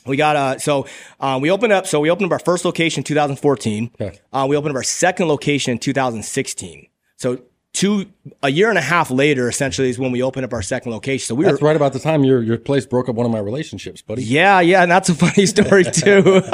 We got uh so um, we opened up so we opened up our first location in 2014. Okay. Uh, we opened up our second location in 2016. So two a year and a half later, essentially, is when we opened up our second location. So we That's were right about the time your your place broke up one of my relationships, buddy. yeah, yeah, and that's a funny story too.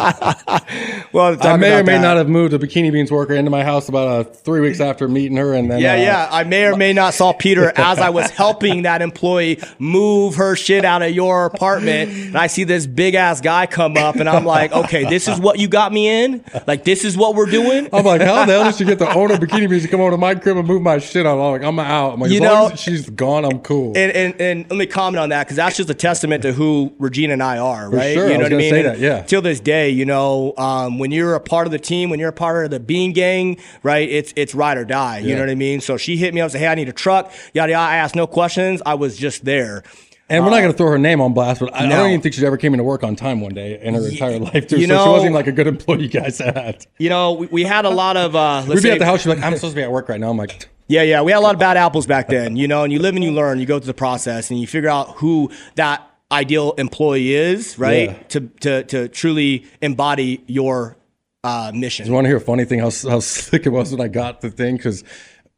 well, I may or may not have moved a bikini beans worker into my house about uh, three weeks after meeting her, and then Yeah, uh, yeah. I may or may not saw Peter as I was helping that employee move her shit out of your apartment. And I see this big ass guy come up and I'm like, okay, this is what you got me in? Like, this is what we're doing? I'm like, how the hell did she get the owner of Bikini Beans to come over to my crib and move my shit out? I'm like, I'm out. I'm like, You as long know- as she's gone, I'm cool. And, and, and let me comment on that because that's just a testament to who Regina and I are, right? sure. You I know was what I mean? that, yeah. Till this day, you know, um, when you're a part of the team, when you're a part of the Bean Gang, right? It's it's ride or die. You know what I mean? So she hit me up and said, "Hey, I need a truck." Yada yada. I asked no questions. I was just there. And we're not going to throw her name on blast, but I, I don't even think she ever came into work on time one day in her entire life, too. you so she wasn't like a good employee you guys had. You know, we, we had a lot of. Uh, let's We'd be say, at the house, she'd like, I'm supposed to be at work right now. I'm like, Yeah, yeah. We had a lot of bad apples back then, you know, and you live and you learn, you go through the process and you figure out who that ideal employee is, right? Yeah. To, to, to truly embody your uh, mission. you want to hear a funny thing, how, how sick it was when I got the thing? Because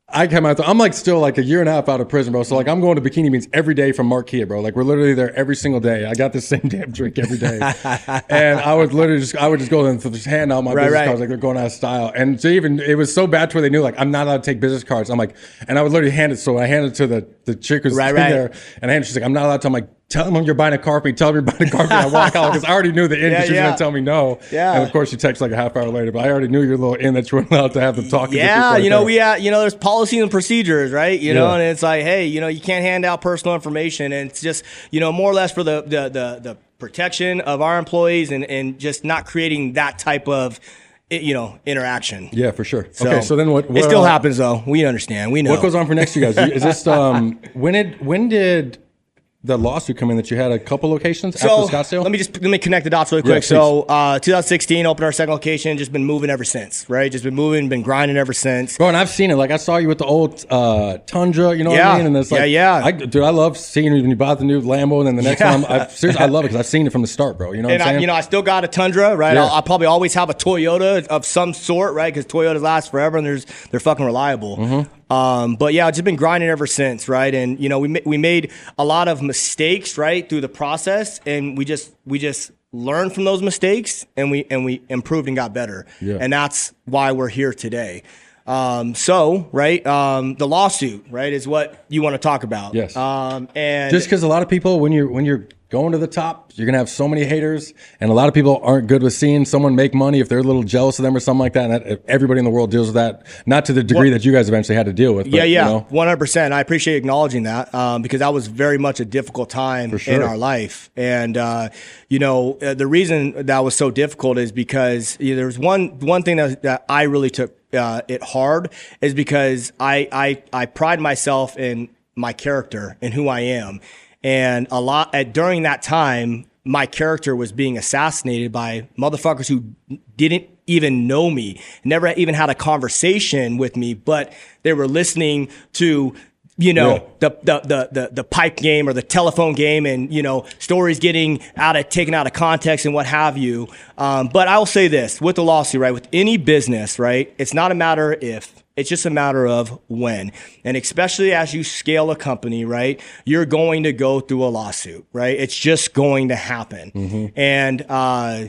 I came out, I'm like still like a year and a half out of prison, bro. So like I'm going to Bikini Beans every day from Marquia, bro. Like we're literally there every single day. I got the same damn drink every day. and I would literally just, I would just go and just hand out my Right, business right. cards like they're going out of style. And so even, it was so bad to where they knew like I'm not allowed to take business cards. I'm like, and I would literally hand it. So I handed it to the, the chick who's Right, right. there and I handed, she's like, I'm not allowed to. I'm like, tell them you're buying a car for me. Tell them you're buying a car for me. I walk out because I already knew the end. 'cause Yeah, yeah. going to tell me no. Yeah. And of course she texts like a half hour later, but I already knew your little in that you weren't allowed to have them talking. Yeah, you know, we had, you know, there's policies and procedures, right? You know, and it's like, hey, you know, you can't hand out personal information, and it's just, you know, more or less for the the the, the protection of our employees and and just not creating that type of, you know, interaction. Yeah, for sure. okay, so then what? it still uh, happens though. We understand. We know. What goes on for next, you guys? Is this um when did when did the lawsuit coming in that you had a couple locations So after Scottsdale? let me just let me connect the dots really Yeah, quick. so uh, 2016, opened our second location. Just been moving ever since, right? Just been moving, been grinding ever since. Bro, and I've seen it. Like I saw you with the old uh, Tundra. You know what I mean? And it's like, Yeah, yeah. I, dude, I love seeing you when you bought the new Lambo, and then the next Yeah. I, seriously, I love it because I've seen it from the start, bro. You know what And I'm I, you know, I still got a Tundra, right? Yeah. I'll, I'll probably always have a Toyota of some sort, right? Because Toyotas last forever and there's they're fucking reliable. Mm-hmm. Um, but yeah, I've just been grinding ever since, right? And you know, we ma- we made a lot of mistakes, right, through the process, and we just we just learned from those mistakes, and we and we improved and got better. Yeah. And that's why we're here today. Um, so, right, um, the lawsuit, right, is what you want to talk about. Yes. Um, and just because a lot of people when you're when you're going to the top you're gonna have so many haters and a lot of people aren't good with seeing someone make money if they're a little jealous of them or something like that and that, everybody in the world deals with that not to the degree that you guys eventually had to deal with but, Yeah, yeah, one hundred percent. I appreciate acknowledging that um, because that was very much a difficult time in our life, and uh, you know uh, the reason that was so difficult is because you know, there was one one thing that, that I really took uh, it hard is because I, I I pride myself in my character and who I am, and a lot at, during that time my character was being assassinated by motherfuckers who didn't even know me, never even had a conversation with me, but they were listening to you know Yeah. the, the the the the pipe game or the telephone game and you know stories getting out of taken out of context and what have you um, but i'll say this with the lawsuit right with any business right it's not a matter if it's just a matter of when and especially as you scale a company right you're going to go through a lawsuit right it's just going to happen and uh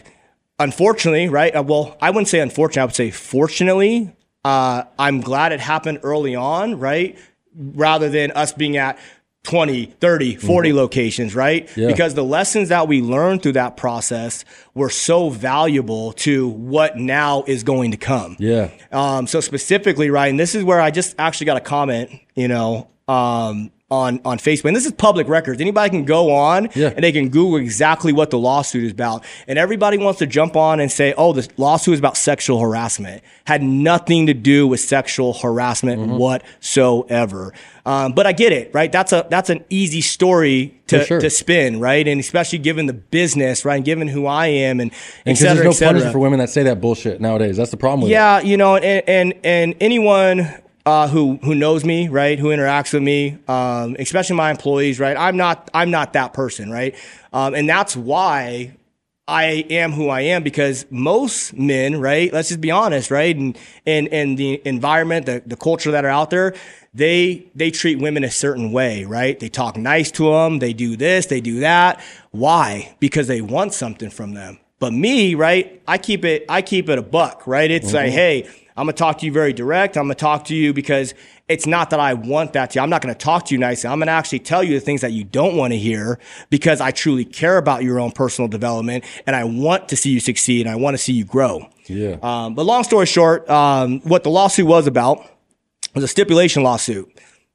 unfortunately, right? Uh, well, I wouldn't say unfortunately. I would say fortunately. Uh, I'm glad it happened early on, right? Rather than us being at 20, 30, 40 locations, right? Yeah. Because the lessons that we learned through that process were so valuable to what now is going to come. yeah Um, so specifically, right, and this is where I just actually got a comment, you know, um, on on Facebook. And this is public records. Anybody can go on Yeah. and they can Google exactly what the lawsuit is about. And everybody wants to jump on and say, "Oh, this lawsuit is about sexual harassment." Had nothing to do with sexual harassment Mm-hmm. whatsoever. Um, but I get it, right? That's a that's an easy story to, sure. to spin, right? And especially given the business, right? And given who I am, and because cetera, there's no punishment for women that say that bullshit nowadays that's the problem with it. Yeah, you know, and and and anyone uh, who who knows me, right, who interacts with me, um, especially my employees, right. I'm not I'm not that person, right, um, and that's why I am who I am because most men, right? Let's just be honest, right? And and and the environment, the, the culture that are out there, they they treat women a certain way, right? They talk nice to them, they do this, they do that. Why? Because they want something from them. But me, right? I keep it I keep it a buck, right? It's like, hey, I'm gonna talk to you very direct. I'm gonna talk to you because it's not that I want that to you. I'm not gonna talk to you nicely. I'm gonna actually tell you the things that you don't want to hear because I truly care about your own personal development and I want to see you succeed and I want to see you grow. Yeah. Um, but long story short, um, what the lawsuit was about was a stipulation lawsuit.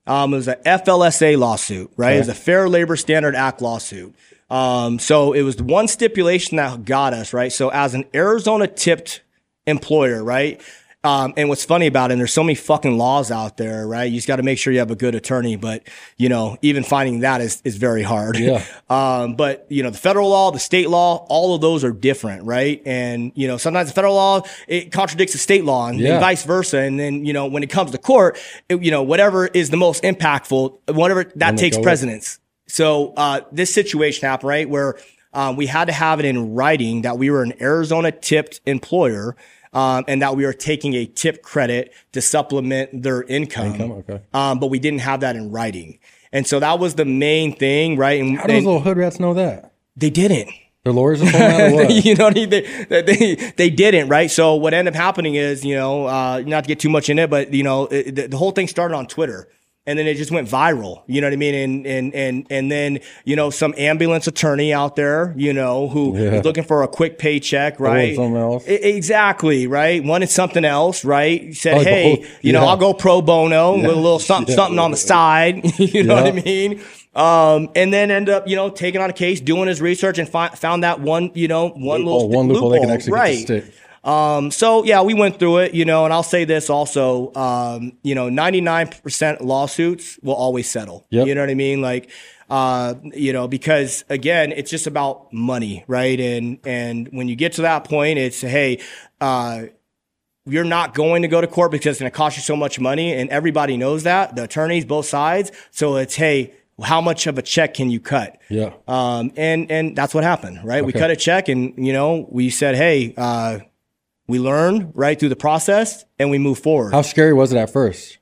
Um, it was a FLSA lawsuit, right? It was a Fair Labor Standard Act lawsuit. Um, so it was the one stipulation that got us, right? So as an Arizona tipped employer, right? Um, and what's funny about it, and there's so many fucking laws out there, right? You just got to make sure you have a good attorney, but you know, even finding that is, is very hard. Yeah. Um, but you know, the federal law, the state law, all of those are different, right? And you know, sometimes the federal law, it contradicts the state law and, Yeah. and vice versa. And then, you know, when it comes to court, it, you know, whatever is the most impactful, whatever that takes go with. precedence. So, uh, this situation happened, right? Where, um, we had to have it in writing that we were an Arizona tipped employer. Um, and that we were taking a tip credit to supplement their income. Income, okay. Um, but we didn't have that in writing. And so that was the main thing, right? And, How do those little hood rats know that? they didn't. Their lawyers are told them that or what? you know what I mean? They, they, they didn't, right? So what ended up happening is, you know, uh, not to get too much in it, but you know, it, the, the whole thing started on Twitter. And then it just went viral, you know what I mean? And, and, and, and then, you know, some ambulance attorney out there, you know, who Yeah. is looking for a quick paycheck, right? something else. Exactly, right? Wanted something else, right? Said, Oh, hey, you know, I'll go pro bono with a little something, Yeah. something on the side. you know what I mean? Um, and then end up, you know, taking on a case, doing his research and fi- found that one, you know, one Loophole, little one loophole they can actually right. Get to stick. Um, so yeah, we went through it, you know, and I'll say this also, um, you know, 99% lawsuits will always settle. Yep. You know what I mean? Like, uh, you know, because again, it's just about money, right? And, and when you get to that point, it's, hey, uh, you're not going to go to court because it's going to cost you so much money. And everybody knows that the attorneys, both sides. So it's, hey, how much of a check can you cut? Yeah. Um, and, and that's what happened, right? We cut a check and, you know, we said, Hey, uh, we learn right through the process and we move forward. How scary was it at first?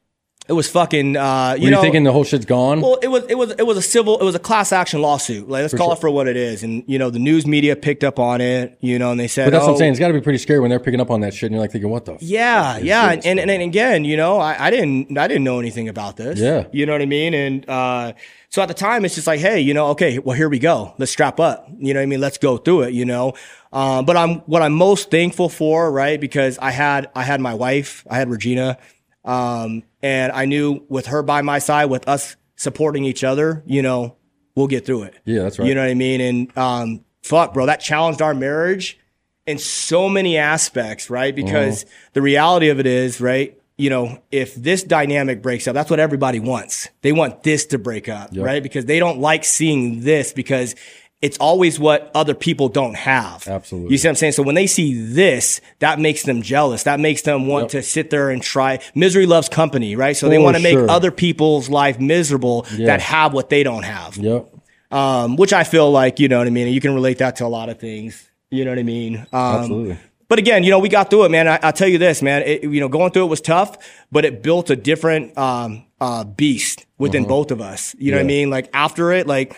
It was fucking, uh, you Were you, know, thinking the whole shit's gone? well, it was it was it was a civil it was a class action lawsuit. Like let's call sure. it for what it is. And you know, the news media picked up on it. You know, and they said, but that's what oh, I'm saying. It's got to be pretty scary when they're picking up on that shit and you're like thinking, what the? Yeah, yeah, and, and and again, you know, I, I didn't I didn't know anything about this. Yeah. you know what I mean. And uh, so at the time, it's just like, hey, you know, okay, well, here we go. Let's strap up. You know what I mean? Let's go through it. You know, um, but I'm what I'm most thankful for, right? Because I had I had my wife, I had Regina, um, and I knew with her by my side, with us supporting each other, you know, we'll get through it. Yeah, that's right. You know what I mean? And um, fuck, bro, that challenged our marriage in so many aspects, right? Because Uh-huh. the reality of it is, right? You know, if this dynamic breaks up, that's what everybody wants. They want this to break up, right? Because they don't like seeing this because it's always what other people don't have. Absolutely. You see what I'm saying? So when they see this, that makes them jealous. That makes them want to sit there and try. Misery loves company, right? So they want to make other people's life miserable that have what they don't have Yep. um, which I feel like, you know what I mean? You can relate that to a lot of things. You know what I mean? Um, Absolutely. But again, you know, we got through it, man. I, I'll tell you this, man. It, you know, going through it was tough, but it built a different um, uh, beast within both of us. You know what I Uh-huh. Mean? Like after it, like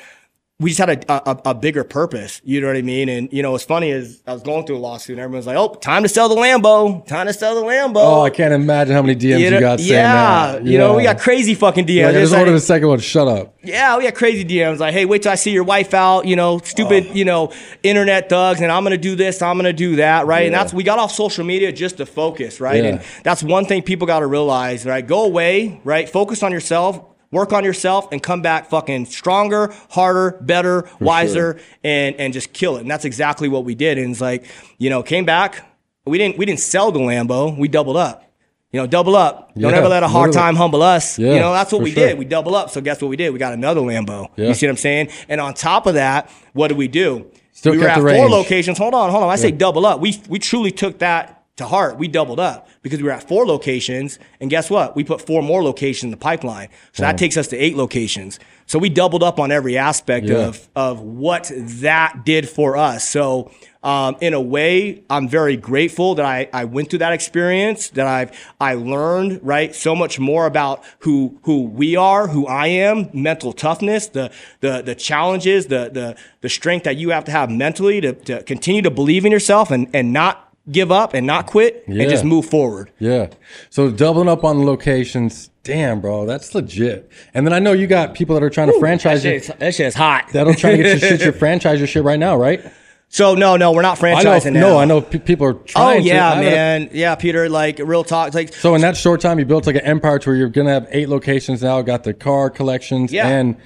we just had a, a, a bigger purpose. You know what I mean? And you know, what's funny is I was going through a lawsuit, and everyone's like, "Oh, time to sell the Lambo! Time to sell the Lambo!" Oh, I can't imagine how many DMs you, know- got saying yeah, that. you know, we got crazy fucking DMs. Like, I just like- ordered the second one. Shut up. yeah, we got crazy DMs like, hey, wait till I see your wife out, you know, stupid, Oh. you know, internet thugs, and I'm gonna do this, I'm gonna do that, right? And that's we got off social media just to focus, right? Yeah. And that's one thing people gotta realize, right? Go away, right? Focus on yourself, work on yourself, and come back fucking stronger, harder, better, wiser, and and just kill it. And that's exactly what we did. And it's like, you know, came back. We didn't we didn't sell the Lambo, we doubled up. You know, double up. Don't Yeah, ever let a hard literally. time humble us. Yeah, you know, that's what we sure. did. We double up. So guess what we did? We got another Lambo. Yeah. You see what I'm saying? And on top of that, what did we do? Still we were at four locations. Hold on, hold on. I say double up. We we truly took that to heart, we doubled up because we were at four locations. And guess what? We put four more locations in the pipeline. So that takes us to eight locations. So we doubled up on every aspect Yeah. of, of what that did for us. So, um, in a way, I'm very grateful that I, I went through that experience, that I've, I learned, right, so much more about who, who we are, who I am, mental toughness, the, the, the challenges, the, the, the strength that you have to have mentally to, to continue to believe in yourself and, and not give up and not quit Yeah. and just move forward. Yeah. So doubling up on the locations. Damn, bro, that's legit. And then I know you got people that are trying to franchise That you. shit, that shit is hot. That'll try to get your shit, your franchise your shit right now, right? So no, no, we're not I know. franchising now. No, I know. P- people are oh, trying. Oh yeah, to. Gotta- man. Yeah, Peter. Like real talk. Like So in that short time, you built like an empire to where you're gonna have eight locations now. Got the car collections, Yeah. and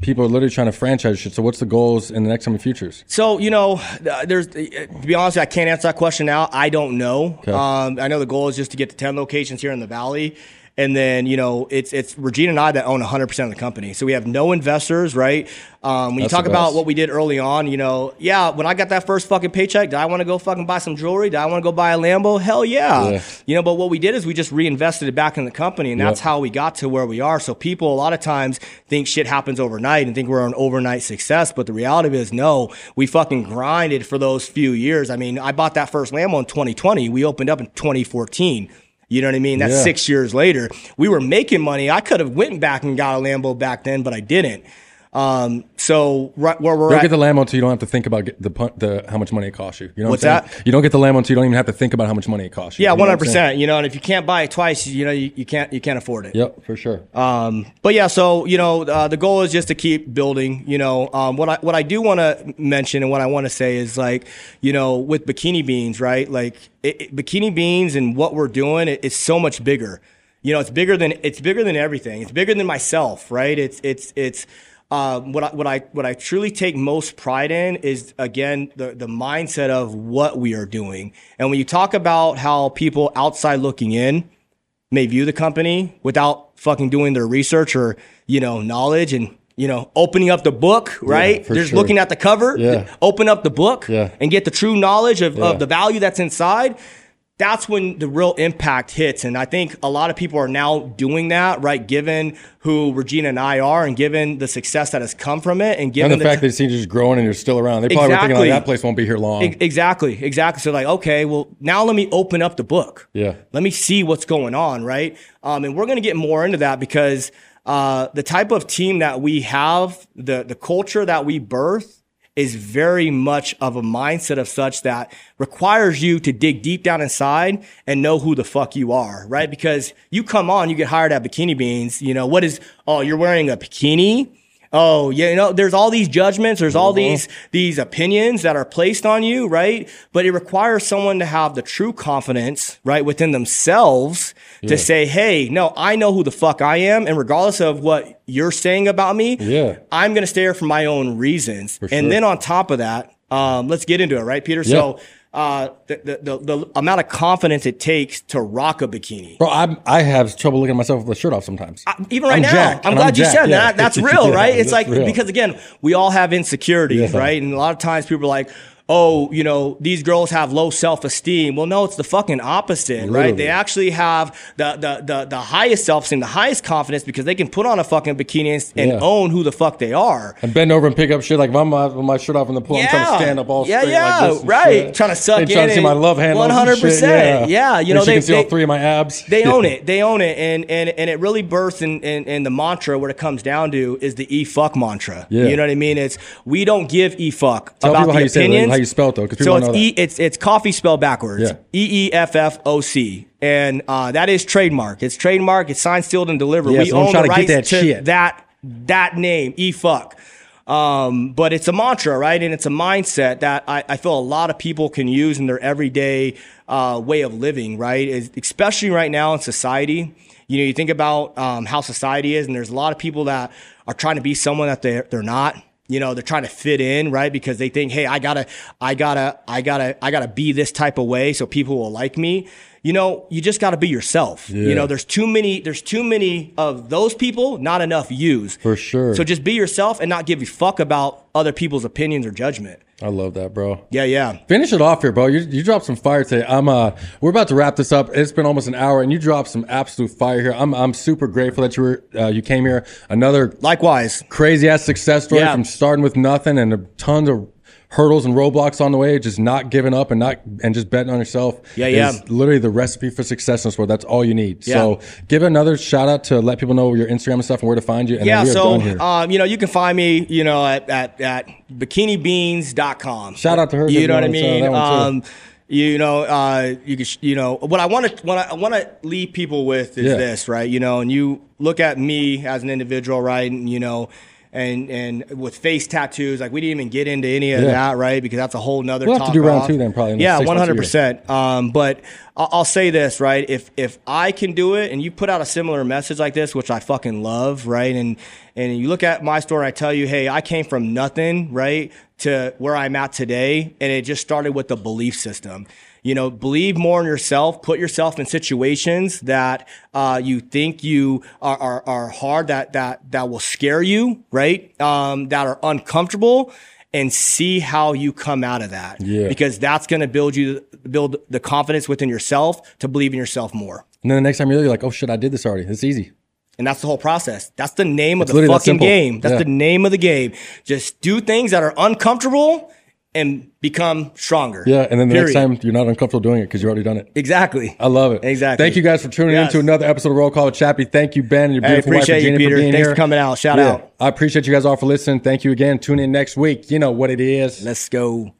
people are literally trying to franchise shit. So what's the goals in the next coming futures? So you know, there's to be honest, I can't answer that question now. I don't know. Um, I know the goal is just to get to ten locations here in the valley, and then you know, it's it's Regina and I that own 100 percent of the company. So we have no investors, right? Um, when That's you talk about what we did early on, you know, yeah, when I got that first fucking paycheck, did I want to go fucking buy some jewelry? Did I want to go buy a Lambo? Hell yeah. Yeah. You know, but what we did is we just reinvested it back in the company, and that's Yep. how we got to where we are. So people a lot of times think shit happens overnight and think we're an overnight success, but the reality is no. We fucking grinded for those few years. I mean, I bought that first Lambo in 2020. We opened up in 2014. You know what I mean? That's Yeah. six years later. We were making money. I could have went back and got a Lambo back then, but I didn't. Um, so right where we're don't at, get the Lambo until you don't have to think about get the the how much money it costs you. You know What's I'm saying? that? You don't get the Lambo until you don't even have to think about how much money it costs you. yeah, one what hundred percent. You know, and if you can't buy it twice, you know, you, you can't you can't afford it. Yep, for sure. Um, but yeah, so you know, uh, the goal is just to keep building. You know, um, what I what I do want to mention and what I want to say is like, you know, with bikini beans, right? Like it, it- bikini beans and what we're doing, it, it's so much bigger. You know, it's bigger than it's bigger than everything. It's bigger than myself, right? It's it's it's. Um, what I what I what I truly take most pride in is again the the mindset of what we are doing. And when you talk about how people outside looking in, may view the company without fucking doing their research or you know knowledge and you know opening up the book right for just sure. looking at the cover Yeah. open up the book Yeah. and get the true knowledge of, Yeah. of the value that's inside that's when the real impact hits and i think a lot of people are now doing that right given who regina and i are and given the success that has come from it and given and the, fact that you see you just growing and you're still around. They probably were thinking Exactly. like that place won't be here long. E- Exactly, exactly. So like, okay, well, now let me open up the book. Yeah. Let me see what's going on, right? Um, and we're going to get more into that because uh, the type of team that we have, the the culture that we birth, is very much of a mindset of such that requires you to dig deep down inside and know who the fuck you are, right? Because you come on, you get hired at Bikini Beans. You know what is? Oh, you're wearing a bikini. Oh, yeah, you know, there's all these judgments, there's all these these opinions that are placed on you, right? But it requires someone to have the true confidence, right, within themselves to say, "Hey, no, I know who the fuck I am, and regardless of what you're saying about me, Yeah. I'm going to stay here for my own reasons." sure. And then on top of that, um, let's get into it, right, Peter? So, uh, the, the the the amount of confidence it takes to rock a bikini. Bro, I I have trouble looking at myself with a shirt off sometimes. even right I'm now, jacked, I'm glad you jacked, said yeah. that. That's real, Yeah, right? It's like real. because again, we all have insecurities, Yeah. right? And a lot of times people are like, "Oh, you know, these girls have low self-esteem." Well, no, it's the fucking opposite, right? They actually have the the the, the highest self-esteem, the highest confidence because they can put on a fucking bikini and, and Yeah. own who the fuck they are. and bend over and pick up shit like if I'm uh, with my shirt off in the pool, I'm trying to stand up all yeah, straight yeah, like this right. shit. Trying to suck They trying in to see my love handles. 100%, shit, yeah, you know, they- can see they- all three of my abs. They own it. They own it, and and and it really births in, in, in the mantra. What it comes down to is the e fuck mantra. Yeah. You know what I mean? It's we don't give e fuck about the how you say opinions. You spell it, though, so it's e it's it's coffee spelled backwards. E E F F O C, and uh, that is trademark. It's trademark. It's signed, sealed, and delivered. Yeah, we so own the to get that to shit. that that name e fuck. Um, but it's a mantra, right? And it's a mindset that I, I feel a lot of people can use in their everyday uh, way of living, right? Is, especially right now in society. You know, you think about um, how society is, and there's a lot of people that are trying to be someone that they're they're not. You know, they're trying to fit in, right? Because they think, hey, I gotta, I gotta, I gotta, I gotta be this type of way so people will like me. You know, you just got to be yourself. You know, there's too many, there's too many of those people, not enough yous. For sure. So just be yourself and not give a fuck about other people's opinions or judgment. I love that, bro. Yeah, yeah. Finish it off here, bro. You, you dropped some fire today. I'm uh, we're about to wrap this up. It's been almost an hour, and you dropped some absolute fire here. I'm I'm super grateful that you were uh, you came here. Another Likewise. crazy ass success story Yeah. from starting with nothing and a tons of hurdles and roadblocks on the way, just not giving up and not and just betting on yourself. Yeah, is yeah. Literally the recipe for success in this world. That's all you need. Yeah. So give another shout out to let people know your Instagram and stuff and where to find you. And Yeah, then we are so um, you know, you can find me, you know, at at, at bikinibeans.com. Shout out to her, You know what I mean? Um, you know, uh, you can, you know, what I want to, what I want to leave people with is Yeah. this, right? You know, and you look at me as an individual, right? And you know, and and with face tattoos, like we didn't even get into any of Yeah. that, right? Because that's a whole nother. We'll have to do round off. two then, probably Yeah, one hundred percent. Um, but I'll, I'll say this, right? If if I can do it, and you put out a similar message like this, which I fucking love, right? And and you look at my story, I tell you, hey, I came from nothing, right, to where I'm at today, and it just started with the belief system. You know, believe more in yourself. Put yourself in situations that uh, you think you are, are are hard, that that that will scare you, right? Um, that are uncomfortable, and see how you come out of that. Yeah. Because that's going to build you build the confidence within yourself to believe in yourself more. and then the next time you're like, oh shit, I did this already. It's easy. And that's the whole process. That's the name of the literally that fucking game. That's Yeah. the name of the game. Just do things that are uncomfortable and become stronger. Yeah, and then the next time you're not uncomfortable doing it because you've already done it. Exactly. I love it. Exactly. Thank you guys for tuning in to another episode of Roll Call with Chappie. Thank you, Ben, and your beautiful wife appreciate you, Regina, Peter. for being Thanks here. for coming out. Shout out. I appreciate you guys all for listening. Thank you again. Tune in next week. You know what it is. Let's go.